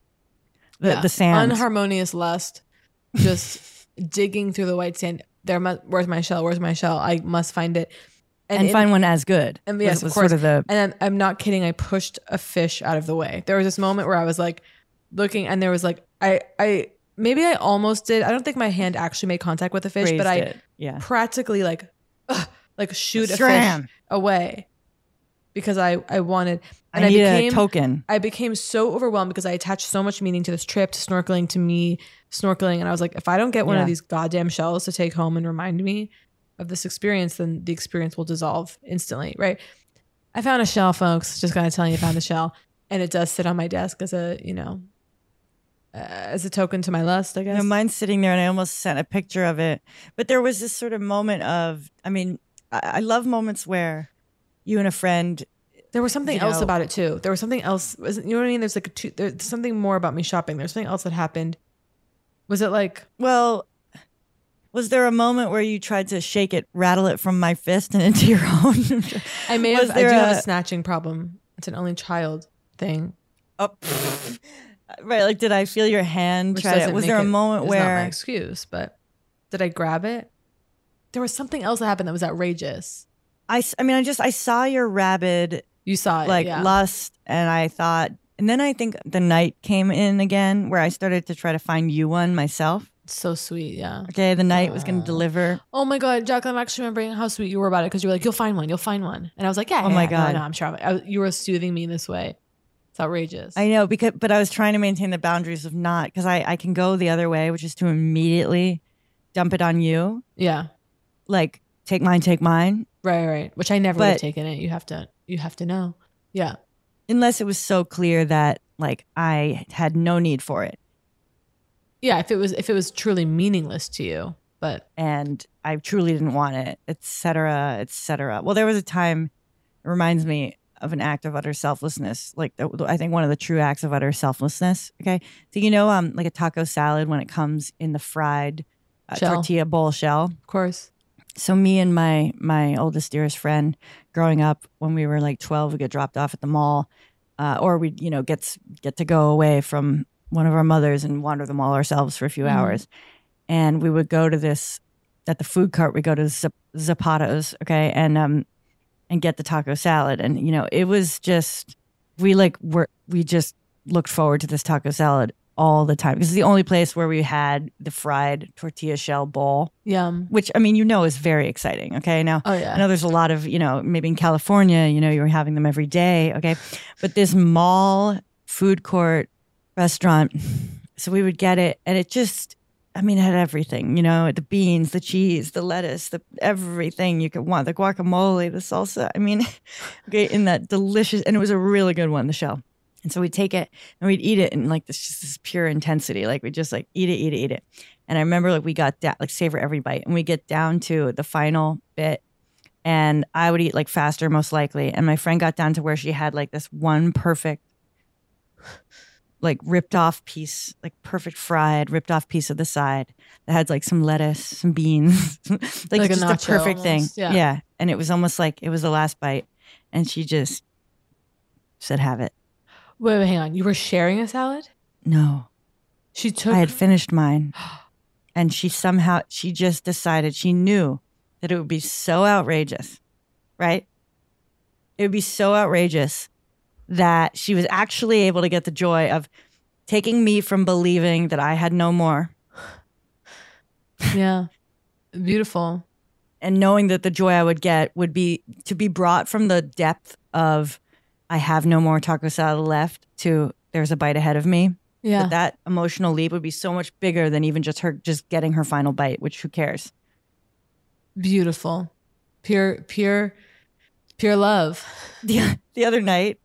the, Yeah. the sand. Unharmonious lust, just digging through the white sand. There, mu- where's my shell? Where's my shell? I must find it. and, in- find one as good. And was- yes, of course. Sort of the and I'm, I'm not kidding. I pushed a fish out of the way. There was this moment where I was like looking, and there was like I I maybe I almost did. I don't think my hand actually made contact with the fish, Grazed but I it, yeah. practically like ugh, like shoot a Scram. fish away because I I wanted. And I need a token. I became so overwhelmed because I attached so much meaning to this trip, to snorkeling, to me snorkeling, and I was like, if I don't get one Yeah. of these goddamn shells to take home and remind me of this experience, then the experience will dissolve instantly, right? I found a shell, folks. Just gotta tell you, I found a shell, and it does sit on my desk as a you know uh, as a token to my lust, I You guess. know, mine's sitting there, and I almost sent a picture of it. But there was this sort of moment of, I mean, I, I love moments where you and a friend. There was something you else know- about it too. There was something else. was- You know what I mean? There's like a two, there's something more about me shopping. There's something else that happened. Was it like Well, was there a moment where you tried to shake it, rattle it from my fist and into your own? I may have? I do have a- a snatching problem. It's an only child thing. Oh, right. Like, did I feel your hand Which try to? Was there a it- moment is not my where? excuse, but did I grab it? There was something else that happened that was outrageous. I, I mean, I just I saw your rabid You saw it, like yeah. lust, and I thought, and then I think the knight came in again where I started to try to find you one myself. So sweet, yeah. Okay, the knight was going to deliver. Oh my god, Jack! I'm actually remembering how sweet you were about it because you were like, "You'll find one, you'll find one," and I was like, "Yeah." Oh yeah, my God. No, no, I'm sure. I, you were soothing me in this way. It's outrageous. I know because, but I was trying to maintain the boundaries of not because I I can go the other way, which is to immediately dump it on you. yeah, Like take mine, take mine. Right, right. Which I never would have taken it. You have to, you have to know. Yeah, Unless it was so clear that like I had no need for it. yeah. If it was, if it was truly meaningless to you, but and I truly didn't want it, etc., cetera, et cetera. Well, there was a time, it reminds me of an act of utter selflessness. Like I think one of the true acts of utter selflessness. Okay, so you know, um, like a taco salad when it comes in the fried uh, tortilla bowl shell. of course, So me and my my oldest dearest friend, growing up when we were like twelve, we get dropped off at the mall, uh, or we you know get get to go away from one of our mothers and wander the mall ourselves for a few Mhm. hours, and we would go to this at the food cart. We go to Zap- Zapato's, okay, and um and get the taco salad, and you know it was just we like were we just looked forward to this taco salad all the time because it's the only place where we had the fried tortilla shell bowl yum. which I mean, you know, is very exciting. Okay. Now, Oh, yeah. I know there's a lot of, you know, maybe in California, you know, you were having them every day. Okay. But this mall food court restaurant, so we would get it and it just, I mean, it had everything, you know, the beans, the cheese, the lettuce, the everything you could want, the guacamole, the salsa. I mean, okay, in that delicious, and it was a really good one, the shell. And so we'd take it and we'd eat it and like this, just this pure intensity. Like we just like eat it, eat it, eat it. And I remember like we got that like savor every bite, and we get down to the final bit, and I would eat like faster, most likely. And my friend got down to where she had like this one perfect, like ripped off piece, like perfect fried, ripped off piece of the side that had like some lettuce, some beans, like, Like just a, nacho perfect almost, thing. yeah. yeah. And it was almost like it was the last bite, and she just said, "Have it." Wait, wait, hang on. You were sharing a salad? No. She took. I had finished mine. And she somehow, she just decided, she knew that it would be so outrageous, right? It would be so outrageous that she was actually able to get the joy of taking me from believing that I had no more yeah, beautiful. and knowing that the joy I would get would be to be brought from the depth of I have no more taco salad left to there's a bite ahead of me. Yeah. That, that emotional leap would be so much bigger than even just her just getting her final bite, which who cares? Beautiful. Pure, pure, pure love. the, the other night,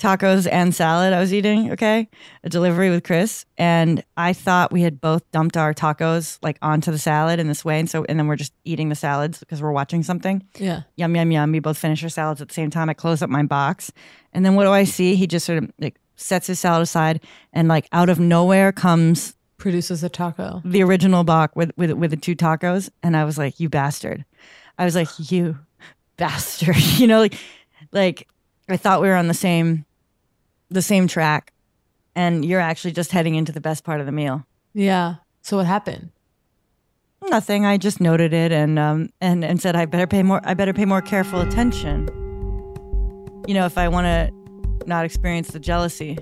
tacos and salad I was eating, okay? A delivery with Chris. And I thought we had both dumped our tacos like onto the salad in this way. And so, and then we're just eating the salads because we're watching something. Yeah. Yum, yum, yum. We both finish our salads at the same time. I close up my box. And then what do I see? He just sort of like sets his salad aside and like out of nowhere comes Produces a taco. the original box with, with, with the two tacos. And I was like, you bastard. I was like, you bastard. you know, like, like I thought we were on the same, the same track. And you're actually just heading into the best part of the meal. Yeah. So what happened? Nothing. I just noted it and um and and said I better pay more. I better pay more careful attention. You know, if I want to not experience the jealousy.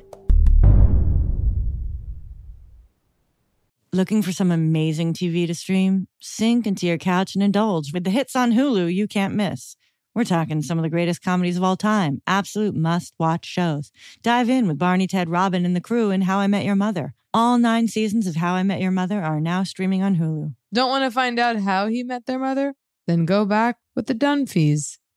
Looking for some amazing TV to stream? Sink into your couch and indulge with the hits on Hulu you can't miss. We're talking some of the greatest comedies of all time, absolute must watch shows. Dive in with Barney, Ted, Robin, and the crew in How I Met Your Mother. All nine seasons of How I Met Your Mother are now streaming on Hulu. Don't want to find out how he met their mother? Then go back with the Dunphys,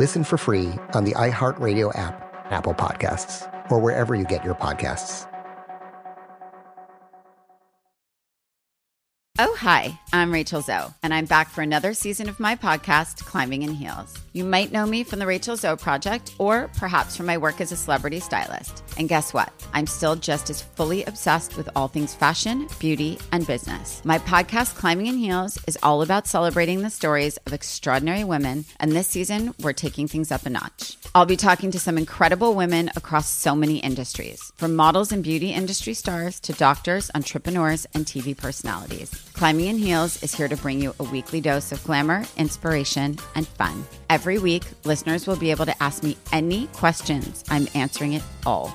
Listen for free on the iHeartRadio app, Apple Podcasts, or wherever you get your podcasts. Oh, hi, I'm Rachel Zoe, and I'm back for another season of my podcast, Climbing in Heels. You might know me from the Rachel Zoe Project, or perhaps from my work as a celebrity stylist. And guess what? I'm still just as fully obsessed with all things fashion, beauty, and business. My podcast, Climbing in Heels, is all about celebrating the stories of extraordinary women, and this season, we're taking things up a notch. I'll be talking to some incredible women across so many industries, from models and beauty industry stars to doctors, entrepreneurs, and TV personalities. Climbing in Heels is here to bring you a weekly dose of glamour, inspiration, and fun. Every week, listeners will be able to ask me any questions. I'm answering it all.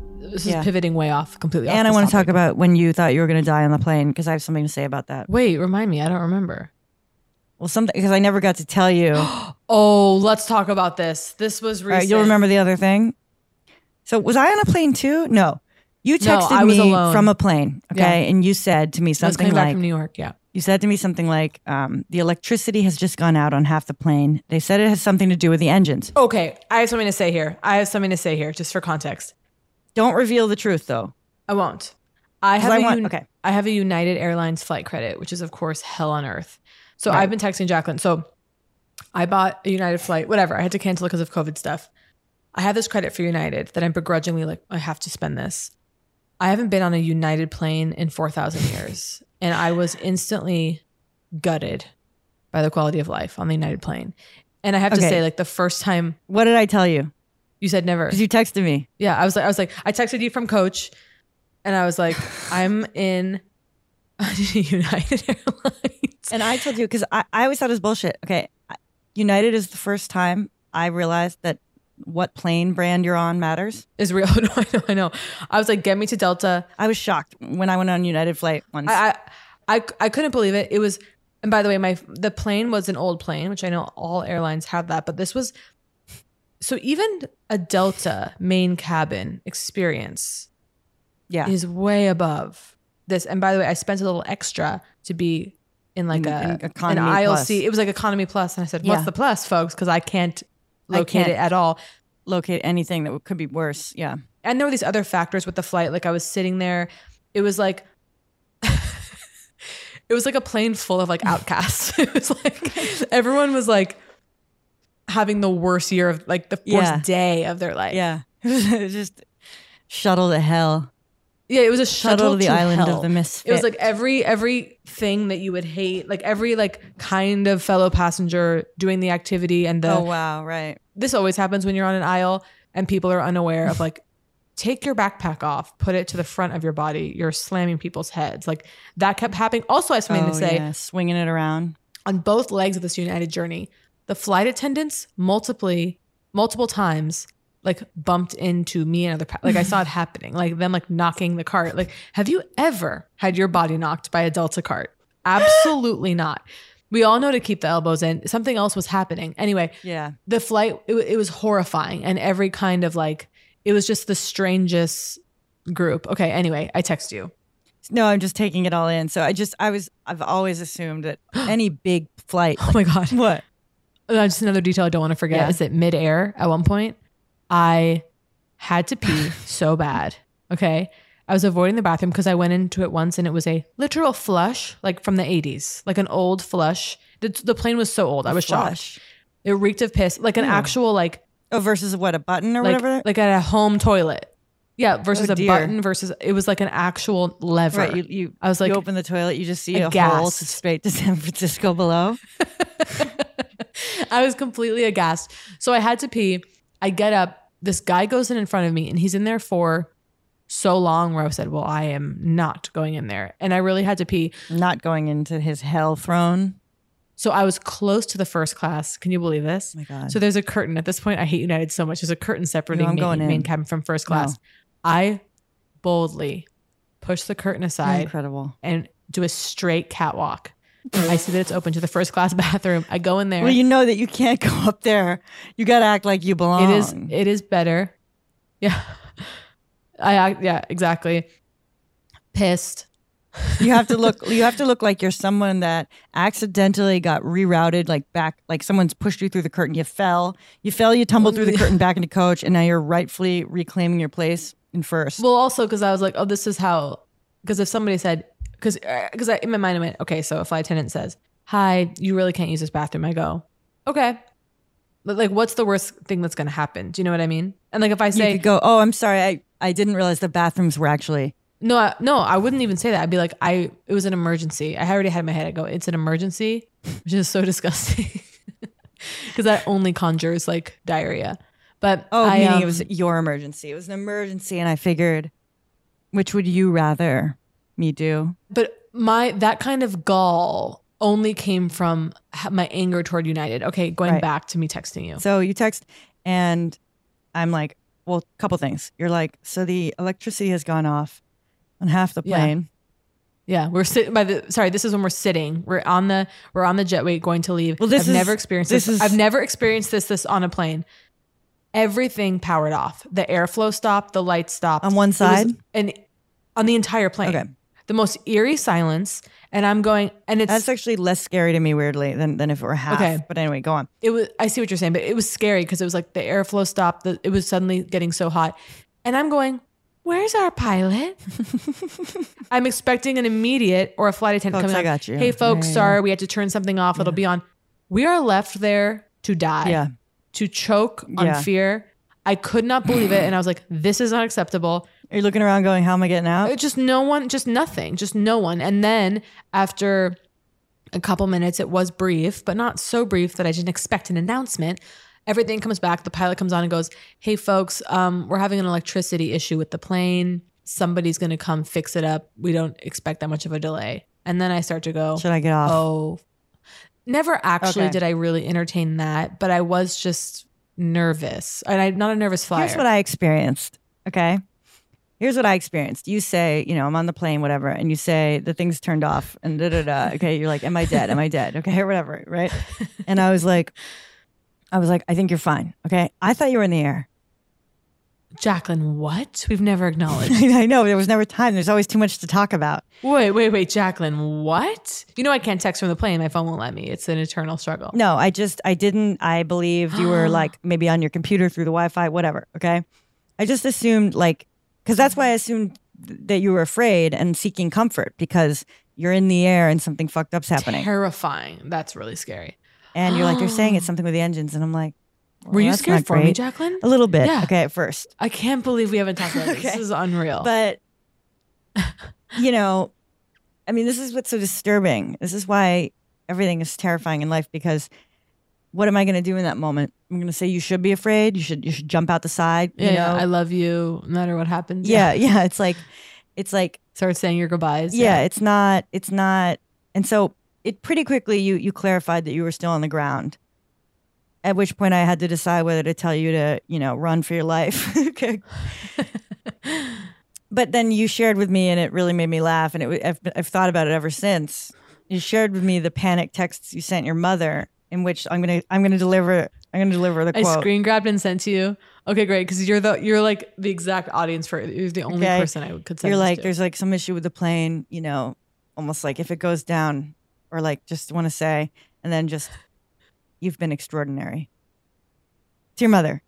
This Yeah. is pivoting way off completely. off and I want to talk about when you thought you were going to die on the plane because I have something to say about that. Wait, remind me. I don't remember. Well, something because I never got to tell you. Oh, let's talk about this. This was All right, recent. you'll remember the other thing. So was I on a plane too? No. You No, texted was me alone. from a plane, okay, Yeah. and you said to me I was something back like, from New York. Yeah. "You said to me something like, um, the electricity has just gone out on half the plane. They said it has something to do with the engines. Okay, I have something to say here. I have something to say here, just for context. Don't reveal the truth, though. I won't. I have I a want- Un- okay. I have a United Airlines flight credit, which is of course hell on earth. So Right. I've been texting Jacqueline. So I bought a United flight, whatever. I had to cancel it because of COVID stuff. I have this credit for United that I'm begrudgingly like, I have to spend this. I haven't been on a United plane in 4,000 years. And I was instantly gutted by the quality of life on the United plane. And I have to say, like, the first time What did I tell you? You said never. Because you texted me. Yeah, I was like, I was like, I texted you from Coach, and I was like, I'm in United Airlines, and I told you because I, I always thought it was bullshit. Okay, United is the first time I realized that what plane brand you're on matters. Is real. No, I know, I know. I was like, get me to Delta. I was shocked when I went on United flight once. I, I, I, I couldn't believe it. It was, and by the way, my the plane was an old plane, which I know all airlines have that, but this was. So even a Delta main cabin experience, yeah, is way above this. And by the way, I spent a little extra to be in like In- a in an economy aisle plus. It was like economy plus, and I said, Yeah. "What's the plus, folks?" Because I can't I locate can't it at all. locate anything that could be worse. Yeah. And there were these other factors with the flight. Like I was sitting there, it was like. It was like a plane full of like outcasts. it was like everyone was like having the worst year of like the worst Yeah. day of their life. Yeah. it was just shuttle to hell. Yeah, it was a shuttle, Shuttle to the island of the misfit. It was like every every thing that you would hate, like every like kind of fellow passenger doing the activity and the oh wow, right. this always happens when you're on an aisle and people are unaware of like take your backpack off, put it to the front of your body. You're slamming people's heads. Like that kept happening. Also, I have something oh, to say yeah, swinging it around. on both legs of this United journey, the flight attendants multiply multiple times like bumped into me and other pa- like I saw it happening, like them like knocking the cart. Like, have you ever had your body knocked by a Delta cart? Absolutely not. We all know to keep the elbows in. Something else was happening. Anyway, Yeah. the flight it, it was horrifying and every kind of like it was just the strangest group. Okay, anyway, I text you. No, I'm just taking it all in. So I just I was I've always assumed that any big flight. Oh my god. What? Uh, just another detail I don't want to forget Yeah. is that midair at one point, I had to pee so bad. Okay. I was avoiding the bathroom because I went into it once and it was a literal flush, like from the 80s, like an old flush. The, the plane was so old. I was flush? shocked. It reeked of piss, like an Ew. actual, like, Oh, versus what a button or like, whatever. like at a home toilet. Yeah, versus Oh, a button versus it was like an actual lever. Right. You, you I was like, you open the toilet, you just see a hole straight to San Francisco below. I was completely aghast. So I had to pee. I get up. This guy goes in in front of me and he's in there for so long where I said, Well, I am not going in there. And I really had to pee. Not going into his hell throne. So I was close to the first class. Can you believe this? Oh my God. So there's a curtain. At this point, I hate United so much. There's a curtain separating No, main, main cabin from first class. No. I boldly push the curtain aside Incredible. and do a straight catwalk. I see that it's open to the first class bathroom. I go in there. Well, you know that you can't go up there. You got to act like you belong. It is. It is better. Yeah. I act. Yeah. Exactly. Pissed. you have to look. You have to look like you're someone that accidentally got rerouted, like back, like someone's pushed you through the curtain. You fell. You fell. You tumbled through the curtain back into coach, and now you're rightfully reclaiming your place in first. Well, also because I was like, oh, this is how. Because if somebody said, because because in my mind I went, okay, so a flight attendant says, "Hi, you really can't use this bathroom." I go, okay. But like, what's the worst thing that's going to happen? Do you know what I mean? And like, if I you say, could go, "Oh, I'm sorry. I I didn't realize the bathrooms were actually No, I, no, I wouldn't even say that. I'd be like, I. It was an emergency. I already had my head. I go, it's an emergency, which is so disgusting because that only conjures like diarrhea. But Oh, I, meaning um, it was your emergency. It was an emergency, and I figured, which would you rather me do? But my that kind of gall only came from my anger toward United. Okay, going Right. back to me texting you. So you text, and I'm like, well, a couple things. You're like, so the electricity has gone off on half the plane. Yeah, we're sitting by the. Sorry, this is when we're sitting. We're on the. We're on the jetway going to leave. Well, this I've is- never experienced this this. is- I've never experienced this. This on a plane. Everything powered off. The airflow stopped. The lights stopped On one side? and on the entire plane. Okay. The most eerie silence, and I'm going, and it's That's actually less scary to me, weirdly, than than if it were half. Okay. But anyway, go on. it was i see what you're saying but it was scary because it was like the airflow stopped the, it was suddenly getting so hot and i'm going where's our pilot i'm expecting an immediate or a flight attendant Folks, coming I got you. hey folks Yeah, yeah, sorry we had to turn something off it'll be on we are left there to die Yeah. to choke on Yeah. fear i could not believe it and i was like this is unacceptable Are you looking around, going, "How am I getting out?" it just no one, just nothing, just no one. And then after a couple minutes, it was brief, but not so brief that I didn't expect an announcement. Everything comes back. The pilot comes on and goes, "Hey, folks, um, we're having an electricity issue with the plane. Somebody's going to come fix it up. We don't expect that much of a delay." And then I start to go, Should I get off? Oh, never actually Okay. did I really entertain that, but I was just nervous, and I'm not a nervous flyer. Here's what I experienced. Okay. Here's what I experienced. You say, you know, I'm on the plane, whatever, and you say the thing's turned off and da da da. Okay. You're like, am I dead? Am I dead? Okay. Or whatever. Right. And I was like, I was like, I think you're fine. Okay. I thought you were in the air. Jacqueline, what? We've never acknowledged. I know. There was never time. There's always too much to talk about. Wait, wait, wait, Jacqueline, what? You know I can't text from the plane. My phone won't let me. It's an eternal struggle. No, I just, I didn't, I believed you were like maybe on your computer through the Wi Fi, whatever. Okay. I just assumed, like, because that's why I assumed that you were afraid and seeking comfort because you're in the air and something fucked up's happening. Terrifying. That's really scary. And you're like, they're saying it's something with the engines. And I'm like, well, Were you scared for me. Jacqueline? A little bit. Yeah. Okay, at first. I can't believe we haven't talked about this. This is unreal. But, you know, I mean, this is what's so disturbing. This is why everything is terrifying in life because what am I going to do in that moment? I'm going to say you should be afraid. You should you should jump out the side. yeah, you yeah, know? I love you no matter what happens. yeah, yeah. It's like, it's like, Start saying your goodbyes. yeah, it's not, it's not. And so it pretty quickly you you clarified that you were still on the ground. At which point I had to decide whether to tell you to, you know, run for your life. but then you shared with me, and it really made me laugh. And it, I've, I've thought about it ever since. You shared with me the panic texts you sent your mother, in which I'm gonna I'm gonna deliver I'm gonna deliver the I quote. screen grabbed and sent to you. Okay, great. Because you're the you're like the exact audience for it. You're the only Okay? person I would could send. You're like, to. there's like some issue with the plane, you know, almost like if it goes down, or like just want to say, and then just, you've been extraordinary. To your mother.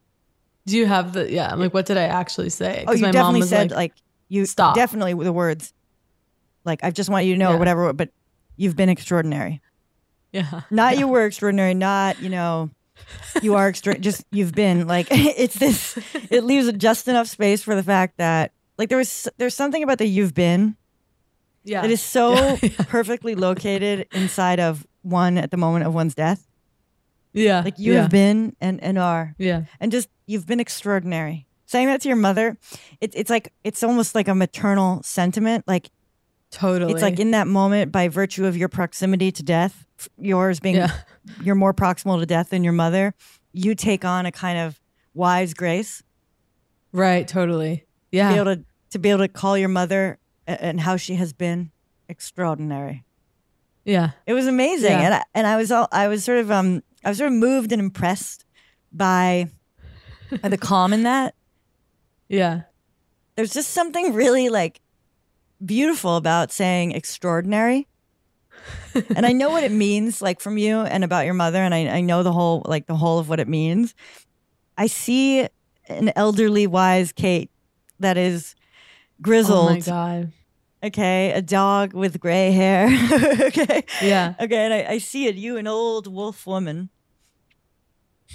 Do you have the yeah? I'm like, what did I actually say? Oh, you my mom definitely was said like, you Stop. definitely the words, like I just want you to know Yeah. or whatever, but you've been extraordinary. Yeah. Not you were extraordinary. Not you know, you are extra. just you've been like it's this. It leaves just enough space for the fact that like there was there's something about the you've been Yeah. it is so Yeah. perfectly located inside of one at the moment of one's death. Yeah. Like you yeah. have been and, and are. Yeah. And just you've been extraordinary. Saying that to your mother, it, it's like it's almost like a maternal sentiment. Like Totally. it's like in that moment, by virtue of your proximity to death, yours being Yeah. you're more proximal to death than your mother, you take on a kind of wise grace. right. Totally. To Yeah. be able to to be able to call your mother and how she has been extraordinary. yeah. It was amazing, Yeah. and I, and I was all I was sort of um I was sort of moved and impressed by by the calm in that. Yeah. There's just something really like beautiful about saying extraordinary. and I know what it means, like from you and about your mother, and I, I know the whole like the whole of what it means. I see an elderly, wise Kate that is grizzled. Oh my god. Okay, a dog with gray hair. okay. Yeah. Okay, and I, I see it, you, an old wolf woman.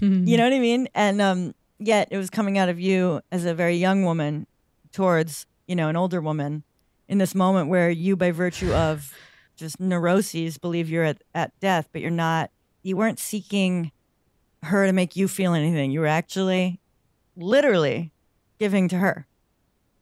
Mm-hmm. You know what I mean? And um, yet it was coming out of you as a very young woman towards, you know, an older woman. In this moment where you, by virtue of just neuroses, believe you're at, at death, but you're not. You weren't seeking her to make you feel anything. You were actually, literally, giving to her.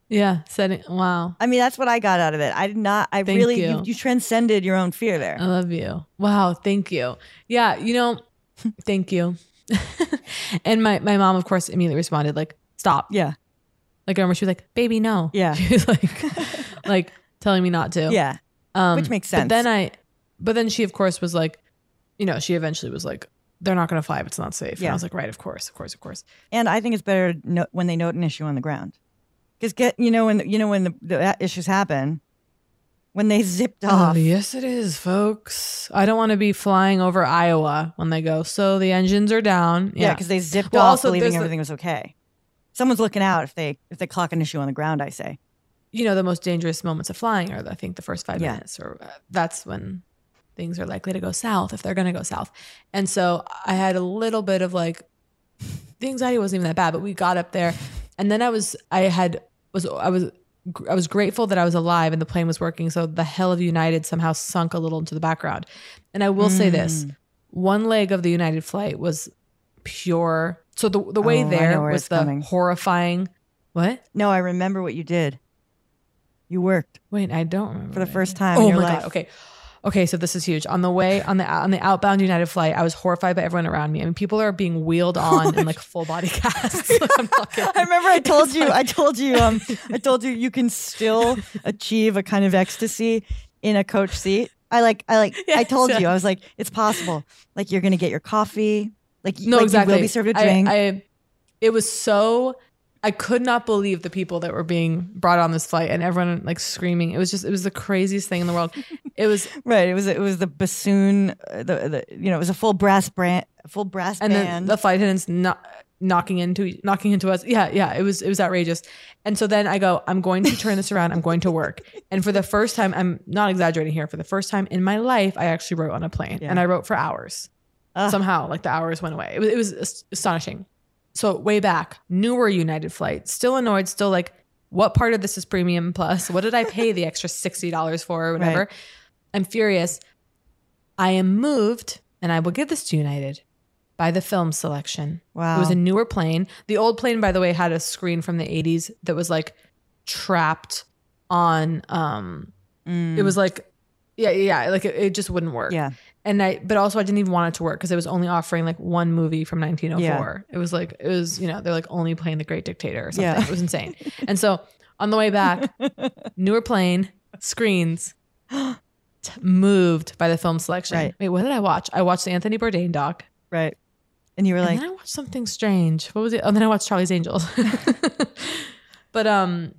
Yeah, setting. Wow. I mean, that's what I got out of it. I did not. I Thank really, you. you. You, transcended your own fear there. I love you. Wow, thank you. Yeah, you know, thank you. and my my mom, of course, immediately responded like, "Stop." Yeah. Like I remember she was like, "Baby, no." Yeah. She was like, like telling me not to. Yeah. Um, Which makes sense. But then I, but then she, of course, was like, you know, she eventually was like, "They're not going to fly if it's not safe." And Yeah. I was like, "Right, of course, of course, of course." And I think it's better note, when they note an issue on the ground, because get you know when you know when the, the issues happen, when they zipped off. Oh, off. yes, it is, folks. I don't want to be flying over Iowa when they go. So the engines are down. Yeah, because they zipped Well, off, also, believing the- everything was okay. Someone's looking out if they if they clock an issue on the ground. I say. You know the most dangerous moments of flying are I think the first five Yeah. minutes or uh, that's when things are likely to go south if they're going to go south. And so I had a little bit of like the anxiety wasn't even that bad, but we got up there and then I was I had was I was I was grateful that I was alive and the plane was working so the hell of United somehow sunk a little into the background. And I will say this, Mm. one leg of the United flight was pure so the the way Oh, there was the coming. horrifying what? No, I remember what you did. You worked Wait, I don't remember. for the first time Oh in your my life. god. Okay. Okay, so this is huge. On the way on the on the outbound United flight, I was horrified by everyone around me. I mean, people are being wheeled on in like full body casts. I'm not kidding. I remember I told you, I told you, um, I told you you can still achieve a kind of ecstasy in a coach seat. I like, I like, I told yeah. you, I was like, it's possible. Like you're gonna get your coffee. Like, No, like exactly. You will be served a I- drink. I, it was so I could not believe the people that were being brought on this flight and everyone like screaming. It was just it was the craziest thing in the world. It was right. It was, it was the bassoon. uh, The, the, you know, it was a full brass brand, full brass and band. the flight attendants not knocking into knocking into us. Yeah, yeah, it was it was outrageous. And so then I go, I'm going to turn this around. I'm going to work. And for the first time, I'm not exaggerating here. For the first time in my life, I actually wrote on a plane, Yeah. and I wrote for hours. Ah. Somehow, like the hours went away. It was it was astonishing. So way back, newer United flight, still annoyed, still like, what part of this is premium plus? What did I pay the extra sixty dollars for or whatever? Right. I'm furious. I am moved, and I will give this to United by the film selection. Wow. It was a newer plane. The old plane, by the way, had a screen from the 80s that was like trapped on um Mm. it was like yeah, yeah, yeah, like it, it just wouldn't work. Yeah. And I but also I didn't even want it to work because it was only offering like one movie from 1904. It was like it was, you know, they're like only playing The Great Dictator or something. Yeah. It was insane. and so on the way back, newer plane, screens, moved by the film selection. Right. Wait, what did I watch? I watched the Anthony Bourdain doc. right. And you were And like, then I watched something strange. What was it? Oh, then I watched Charlie's Angels. but um,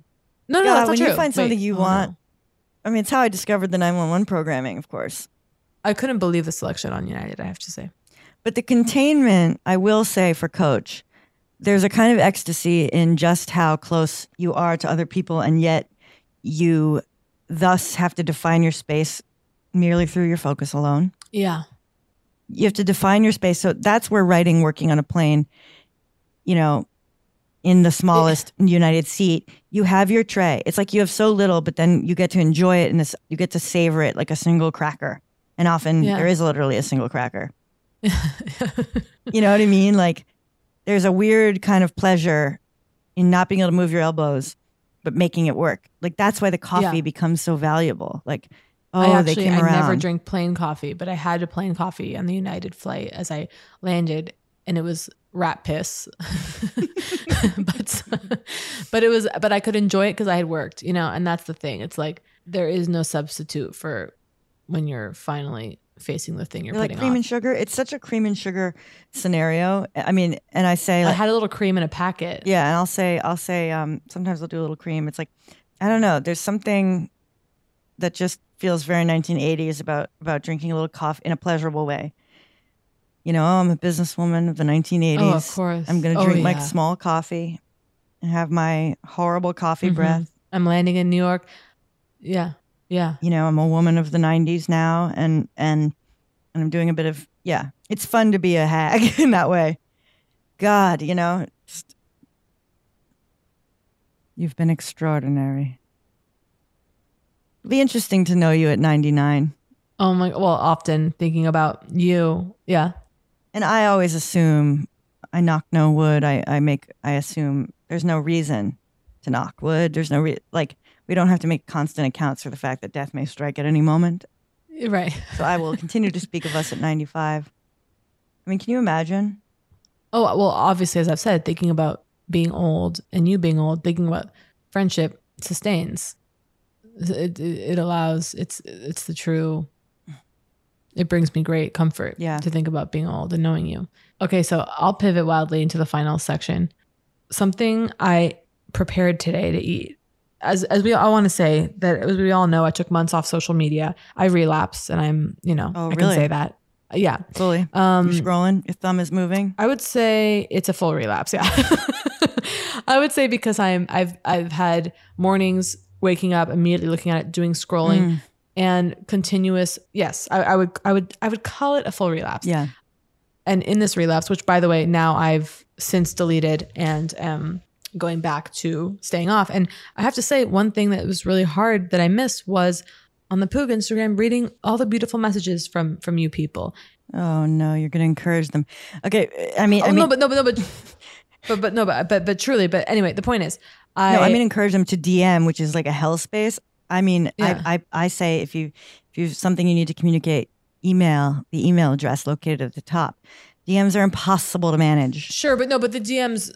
no, no, God, that's not when true. you find something you oh, want. no. I mean, it's how I discovered the 911 programming, of course. I couldn't believe the selection on United. I have to say. But the containment, I will say for coach, there's a kind of ecstasy in just how close you are to other people, and yet you thus have to define your space merely through your focus alone. Yeah. You have to define your space. So that's where writing, working on a plane, you know, in the smallest United seat, you have your tray. It's like you have so little, but then you get to enjoy it and this, you get to savor it like a single cracker. And often Yeah. there is literally a single cracker. You know what I mean? Like there's a weird kind of pleasure in not being able to move your elbows, but making it work. Like that's why the coffee Yeah. becomes so valuable. Like, oh, I actually they came I around. I never drink plain coffee, but I had a plain coffee on the United flight as I landed, and it was rat piss. but but it was but I could enjoy it because I had worked, you know, and that's the thing. It's like there is no substitute for when you're finally facing the thing you're, You're like putting cream and sugar. It's such a cream and sugar scenario. I mean, and I say, I had a little cream in a packet. yeah, and I'll say, I'll say, um, sometimes I'll do a little cream. It's like, I don't know. There's something that just feels very 1980s about about drinking a little coffee in a pleasurable way. You know, oh, I'm a businesswoman of the 1980s. Oh, of course. I'm going to Oh, drink my small coffee and have my horrible coffee Mhm. breath. I'm landing in New York. Yeah. Yeah. you know i'm a woman of the 90s now and and and i'm doing a bit of yeah it's fun to be a hag in that way god you know just- you've been extraordinary It'd be interesting to know you at 99. Oh my, well, often thinking about you. Yeah. And I always assume I knock no wood. I, I make, I assume there's no reason to knock wood. There's no, re- like, we don't have to make constant accounts for the fact that death may strike at any moment. Right. So I will continue to speak of us at 95. I mean, can you imagine? Oh, well, obviously, as I've said, thinking about being old and you being old, thinking about friendship sustains. It, it, it allows, it's, it's the true, it brings me great comfort Yeah. to think about being old and knowing you. Okay, so I'll pivot wildly into the final section. Something I prepared today to eat. As, as we all want to say that as we all know, I took months off social media. I relapse, and I'm, you know, Oh, I can say that. Yeah. Fully. Um, You're scrolling, your thumb is moving. I would say it's a full relapse. Yeah. I would say because I'm I've I've had mornings waking up immediately looking at it, doing scrolling Mm. and continuous. Yes, I, I would I would I would call it a full relapse. Yeah. And in this relapse, which by the way, now I've since deleted and um going back to staying off. And I have to say, one thing that was really hard that I missed was on the Poog Instagram reading all the beautiful messages from from you people. Oh no, you're going to encourage them. Okay, I mean, Oh, I mean, no, but no, but no, but but but no, but but but truly, but anyway, the point is, I no, I mean encourage them to DM, which is like a hell space. I mean, Yeah. I, I I say if you if you have something you need to communicate, email the email address located at the top. DMs are impossible to manage. Sure, but no, but the DMs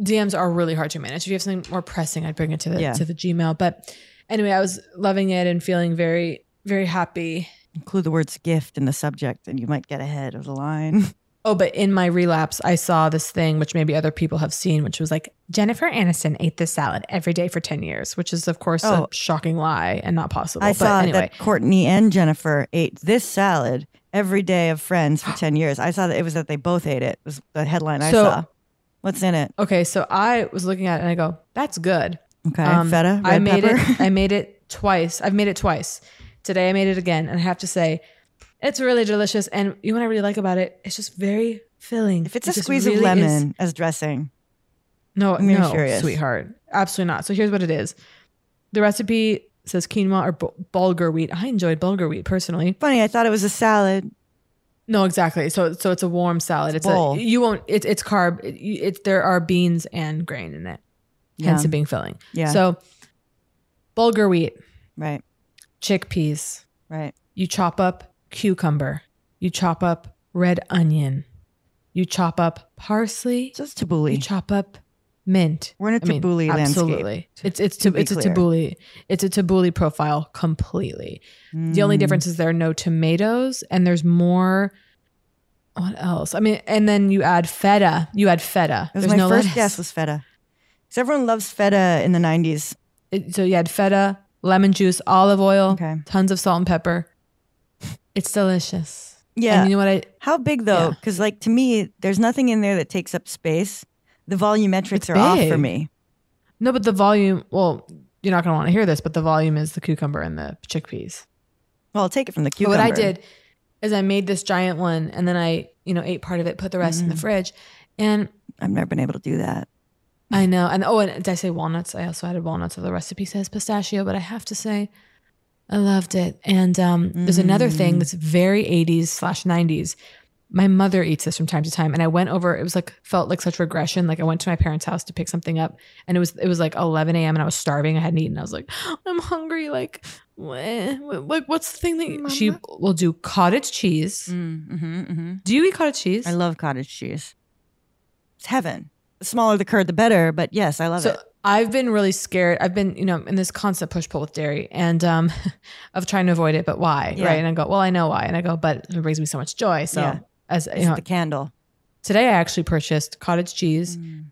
DMs are really hard to manage. If you have something more pressing, I'd bring it to the Yeah. to the Gmail. But anyway, I was loving it and feeling very very happy. Include the words gift in the subject, and you might get ahead of the line. Oh, but in my relapse, I saw this thing which maybe other people have seen, which was like Jennifer Aniston ate this salad every day for ten years, which is of course Oh. a shocking lie and not possible. I but saw anyway, that Courtney and Jennifer ate this salad every day of Friends for ten years. I saw that it was that they both ate it. It was the headline I So- saw. What's in it? Okay, so I was looking at it and I go, "That's good." Okay, um, feta, I made pepper? it. I made it twice. I've made it twice. Today I made it again, and I have to say, it's really delicious. And you know what I really like about it? It's just very filling. If it's It a squeeze of lemon is- as dressing, no, I'm no, curious. sweetheart, absolutely not. So here's what it is. The recipe says quinoa or bu- bulgur wheat. I enjoyed bulgur wheat personally. funny. I thought it was a salad. No, exactly. So so it's a warm salad. It's bowl. a you won't. It's it's carb. It, it's there are beans and grain in it, hence Yeah. it being filling. Yeah. So bulgur wheat, Right, chickpeas. right. You chop up cucumber. You chop up red onion. You chop up parsley. Just tabbouleh. You chop up mint. We're in a I mean, tabbouleh landscape, Absolutely. It's it's to to, it's a clear. tabbouleh. It's a tabbouleh profile completely. The only Mm. difference is there are no tomatoes and there's more. What else? I mean, and then you add feta. You add feta. That was There's my no first lettuce. guess was feta. Because everyone loves feta in the '90s. It- so you add feta, lemon juice, olive oil, Okay. tons of salt and pepper. It's delicious. Yeah. And you know what I How big though? Yeah. Because like to me, there's nothing in there that takes up space. The volumetrics It's are off for me. No, but the volume, well, you're not going to want to hear this, but the volume is the cucumber and the chickpeas. Well, I'll take it from the But cucumber. what I did is I made this giant one and then I, you know, ate part of it, put the rest in the Mm. fridge. And I've never been able to do that. I know. And oh, and did I say walnuts? I also added walnuts. So the recipe says pistachio, but I have to say, I loved it. And um, there's another thing Mm. that's very 80s slash 90s. My mother eats this from time to time, and I went over. It was like felt like such regression. Like I went to my parents' house to pick something up, and it was it was like 11 a.m. and I was starving. I hadn't eaten. I was like, I'm hungry. Like, like what's the thing that you-" she will do? Cottage cheese. Mm-hmm, mm-hmm. Do you eat cottage cheese? I love cottage cheese. It's heaven. The smaller the curd, the better. But yes, I love so it. I've been really scared. I've been, you know, in this constant push pull with dairy and um of trying to avoid it, but why? Yeah. Right. And I go, well, I know why. And I go, but it brings me so much joy. So Yeah. As you know, the candle. today I actually purchased cottage cheese, Mm.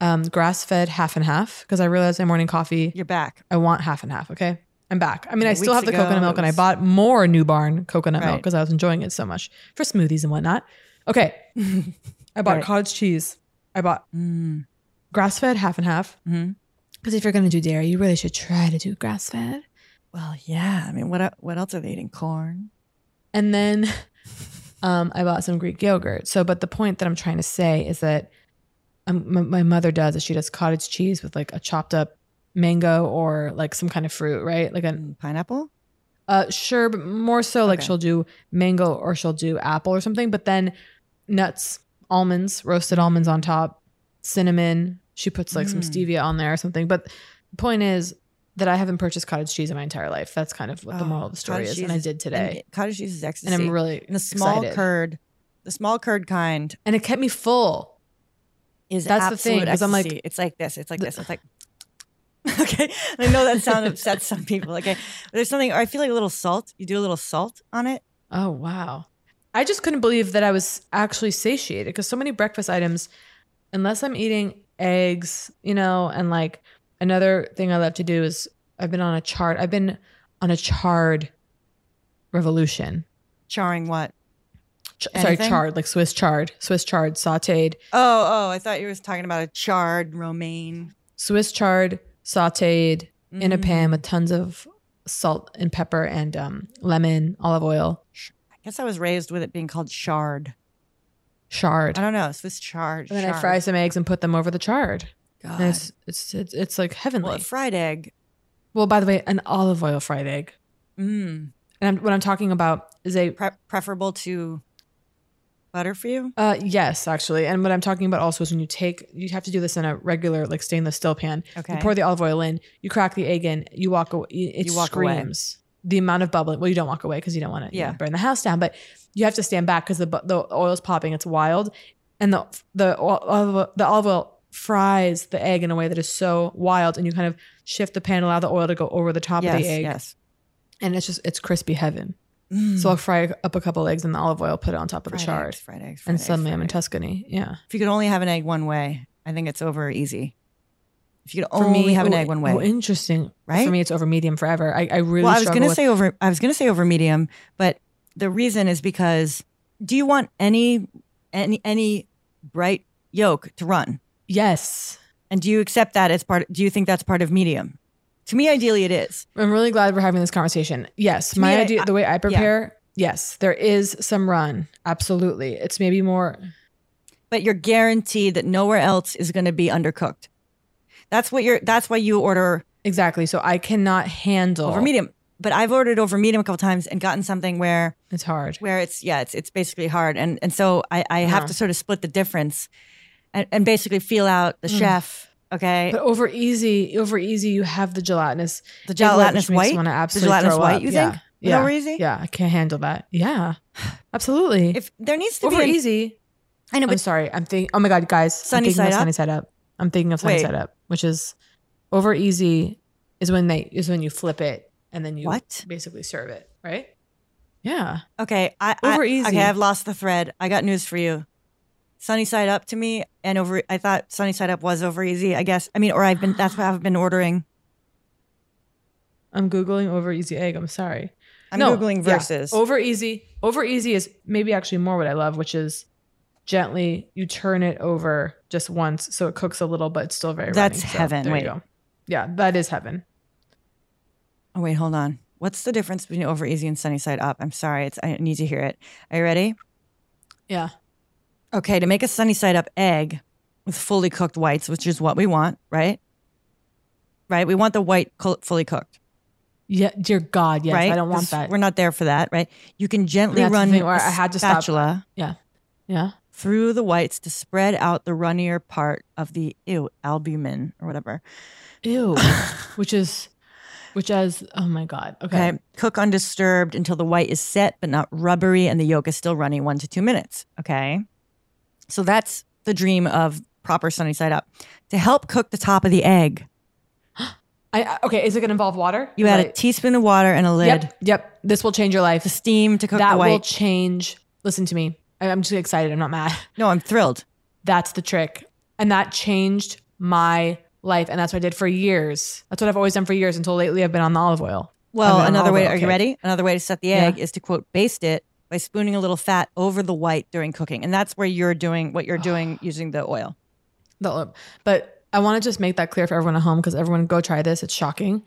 um, grass fed half and half, because I realized my morning coffee, You're back. I want half and half. Okay. I'm back. I mean, I still have the ago, coconut milk it and I bought more New Barn coconut milk because I was enjoying it so much for smoothies and whatnot. Okay. I bought Right. cottage cheese. I bought Mm. grass fed half and half. Because if you're going to do dairy, you really should try to do grass fed. Well, yeah. I mean, what what else are they eating? Corn. And then um, I bought some Greek yogurt. So, but the point that I'm trying to say is that um, my, my mother does is she does cottage cheese with like a chopped up mango or like some kind of fruit, right? Like a pineapple. Uh, sure, but more so like Okay. she'll do mango or she'll do apple or something. But then nuts, almonds, roasted almonds on top, cinnamon. She puts like some Mm. stevia on there or something. But the point is that I haven't purchased cottage cheese in my entire life. That's kind of what the Oh, moral of the oh, story is, and I did today. cottage cheese is ecstasy, and I'm really and the small excited. curd, the small curd kind, and it kept me full. Is That's the thing because I'm like, it's like this, it's like this, it's like. okay, I know that sound upsets some people. Okay, but there's something. I feel like a little salt. You do a little salt on it. Oh wow. I just couldn't believe that I was actually satiated because so many breakfast items, unless I'm eating eggs, you know, and like another thing I love to do is I've been on a chart. I've been on a charred revolution. Charring what? Ch- sorry, charred, like Swiss chard, Swiss chard, sauteed, Oh, oh, I thought you were talking about a charred romaine. Swiss chard, sauteed in a Mm. pan with tons of salt and pepper and um, lemon, olive oil, I guess I was raised with it being called shard. shard. I don't know. Swiss chard. And then I fry some eggs and put them over the chard. God. And it's, it's it's it's like heavenly. Well, a fried egg. Well, by the way, an olive oil fried egg. Mm. And I'm, what I'm talking about is a Pre- preferable to butter for you. uh yes, actually. And what I'm talking about also is when you take you have to do this in a regular like stainless steel pan. Okay. You pour the olive oil in, you crack the egg in, you walk away. It You walk away. screams. The amount of bubbling. Well, you don't walk away because you don't want to Yeah. burn the house down, but you have to stand back because the the oil's popping. It's wild, and the the olive the olive oil fries the egg in a way that is so wild, and you kind of shift the pan, allow the oil to go over the top of the egg. yes. and it's just it's crispy heaven. Mm. So I'll fry up a couple eggs in the olive oil, put it on top of the Fried chard, eggs, fried eggs, fried and eggs, suddenly fried I'm in. Tuscany. Yeah, If you could only have an egg one way, I think it's over easy. If you could for only me, have an oh, egg one way, Oh, interesting. Right? For me, it's over medium forever. I, I really. well, I was gonna with- say over. I was gonna say over medium, but the reason is because do you want any any any bright yolk to run? Yes. And do you accept that as part? Do you think that's part of medium? To me, ideally, it is. I'm really glad we're having this conversation. Yes, To my me, I- idea, the way I yeah. prepare. Yes, there is some run. Absolutely, it's maybe more. But you're guaranteed that nowhere else is going to be undercooked. That's what you're. That's why you order exactly. So I cannot handle over medium. But I've ordered over medium a couple times and gotten something where it's hard. Where it's yeah, it's it's basically hard, and and so I I have to sort of split the difference, and and basically feel out the Mm. chef. Okay, But over easy, over easy, you have the gelatinous, The gelatinous white? you wanna The gelatinous white, up. you yeah. think? Yeah. over easy? Yeah, I can't handle that. Yeah, absolutely. If there needs to over be easy. I know, I'm sorry. I'm thinking. Oh my god, guys! Sunny I'm side of up? sunny side up. I'm thinking of sunny Wait. side up, which is over easy. Is when they is when you flip it and then you What? basically serve it, right? Yeah. okay, I Over I, easy. Okay, I've lost the thread. I got news for you. Sunny side up to me, and over. I thought sunny side up was over easy. I guess. I mean, or I've been. That's what I've been ordering. I'm googling over easy egg. I'm sorry. I'm Googling yeah. versus. over easy. Over easy is maybe actually more what I love, which is gently you turn it over just once so it cooks a little, but it's still very. That's runny. So heaven. there you Wait. go. Yeah, that is heaven. Oh wait, hold on. What's the difference between over easy and sunny side up? I'm sorry. It's I need to hear it. Are you ready? Yeah. Okay, to make a sunny side up egg with fully cooked whites, which is what we want, right? Right? We want the white fully cooked. Yeah, dear God, yes. right? I don't want that. We're not there for that, right? You can gently That's the run thing where a I had to stop. spatula Yeah. Yeah. through the whites to spread out the runnier part of the ew albumen or whatever. Ew. which is, which as, oh my God. Okay. Okay. Cook undisturbed until the white is set but not rubbery and the yolk is still runny one to two minutes. Okay. So that's the dream of proper sunny side up. To help cook the top of the egg, I, okay. Is it going to involve water? you add a teaspoon of water and a lid. Yep. Yep. This will change your life. The steam to cook that will change. Listen to me. I'm just excited. I'm not mad. no, I'm thrilled. That's the trick. And that changed my life. And that's what I did for years. That's what I've always done for years until lately I've been on the olive oil. Well, another way, oil are you ready? Another way to set the Yeah. egg is to quote, baste it by spooning a little fat over the white during cooking. And that's where you're doing what you're doing using the oil. The- But I want to just make that clear for everyone at home because everyone go try this. It's shocking.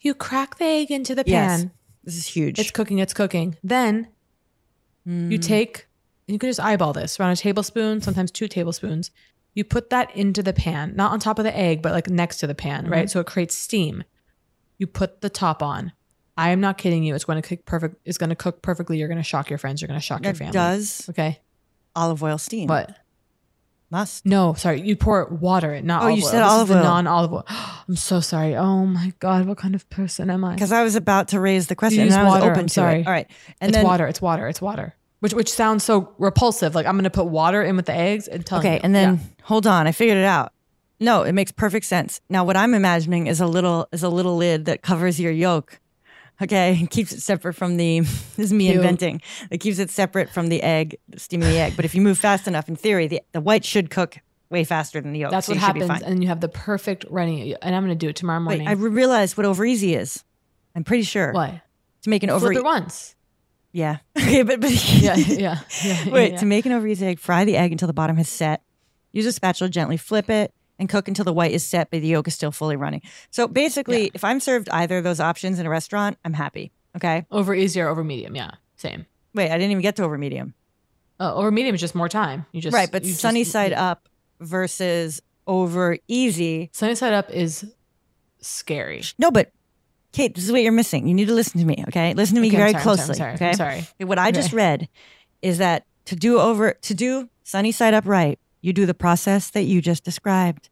You crack the egg into the pan. Yes. This is huge. It's cooking. It's cooking. Then you Mm. take, you can just eyeball this around a tablespoon, sometimes two tablespoons. You put that into the pan, not on top of the egg, but like next to the pan, Mhm. right? So it creates steam. You put the top on. I am not kidding you. It's going to cook perfect. It's going to cook perfectly. You're going to shock your friends. You're going to shock your That family. does Okay. olive oil steam. What? Must. No, sorry. You pour water in, not Oh, olive you oil. said This olive oil. non-olive oil. I'm so sorry. Oh my god, what kind of person am I? Because I was about to raise the question Use and I was water. open I'm sorry. it. All right. And it's then, water. It's water. It's water. Which which sounds so repulsive. Like I'm going to put water in with the eggs and tell Okay, you. and then Yeah. hold on, I figured it out. No, it makes perfect sense. Now what I'm imagining is a little is a little lid that covers your yolk. Okay, and keeps it separate from the this is me Cute. inventing. It keeps it separate from the egg, steaming the egg. But if you move fast enough, in theory, the, the white should cook way faster than the yolk. That's so what you should be happens, and you have the perfect running. And I'm going to do it tomorrow Wait, morning. I re- realized what over easy is. I'm pretty sure. What? To make an over Flip it once. Yeah. Okay, but, but Yeah, yeah, yeah. Wait, yeah. to make an over easy egg, fry the egg until the bottom has set. Use a spatula, gently flip it, and cook until the white is set, but the yolk is still fully running. So basically, if I'm served either of those options in a restaurant, I'm happy. Okay. Over easy or over medium. Yeah, same. Wait, I didn't even get to over medium. Uh, over medium is just more time. You just right, but you just- sunny side up versus over easy. Sunny side up is scary. No, but Kate, this is what you're missing. You need to listen to me, okay? Listen to me Okay, very sorry, I'm closely. sorry, I'm okay. sorry, I'm sorry. What I just read is that to do over to do sunny side up right, you do the process that you just described,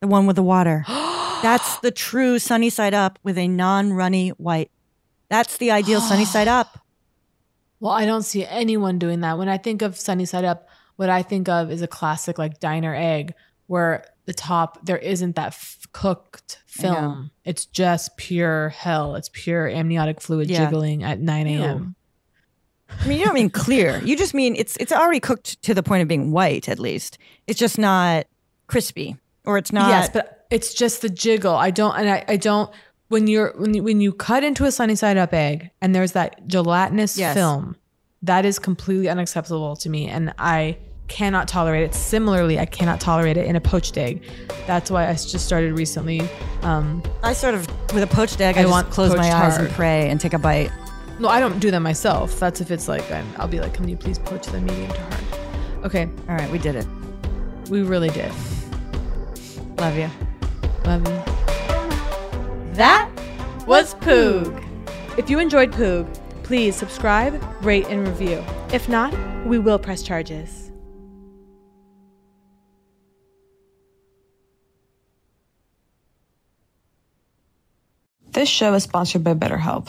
the one with the water. That's the true sunny side up with a non-runny white. That's the ideal sunny side up. Well, I don't see anyone doing that. When I think of sunny side up, what I think of is a classic like diner egg where the top there isn't that f- cooked film. It's just pure hell. It's pure amniotic fluid Yeah. jiggling at 9 a.m. I mean, you don't mean clear. You just mean it's it's already cooked to the point of being white. At least it's just not crispy, or it's not. Yes, but it's just the jiggle. I don't, and I, I don't. When you're when you, when you cut into a sunny side up egg and there's that gelatinous Yes. film, that is completely unacceptable to me, and I cannot tolerate it. Similarly, I cannot tolerate it in a poached egg. That's why I just started recently. Um, I sort of with a poached egg. I, I want close my eyes hard. and pray and take a bite. No, I don't do that myself. That's if it's like I'm, I'll be like, can you please poach the medium to hard? Okay, All right, we did it. we really did. Love you. Love you. That was Poog. If you enjoyed Poog, please subscribe, rate, and review. If not, we will press charges. This show is sponsored by BetterHelp.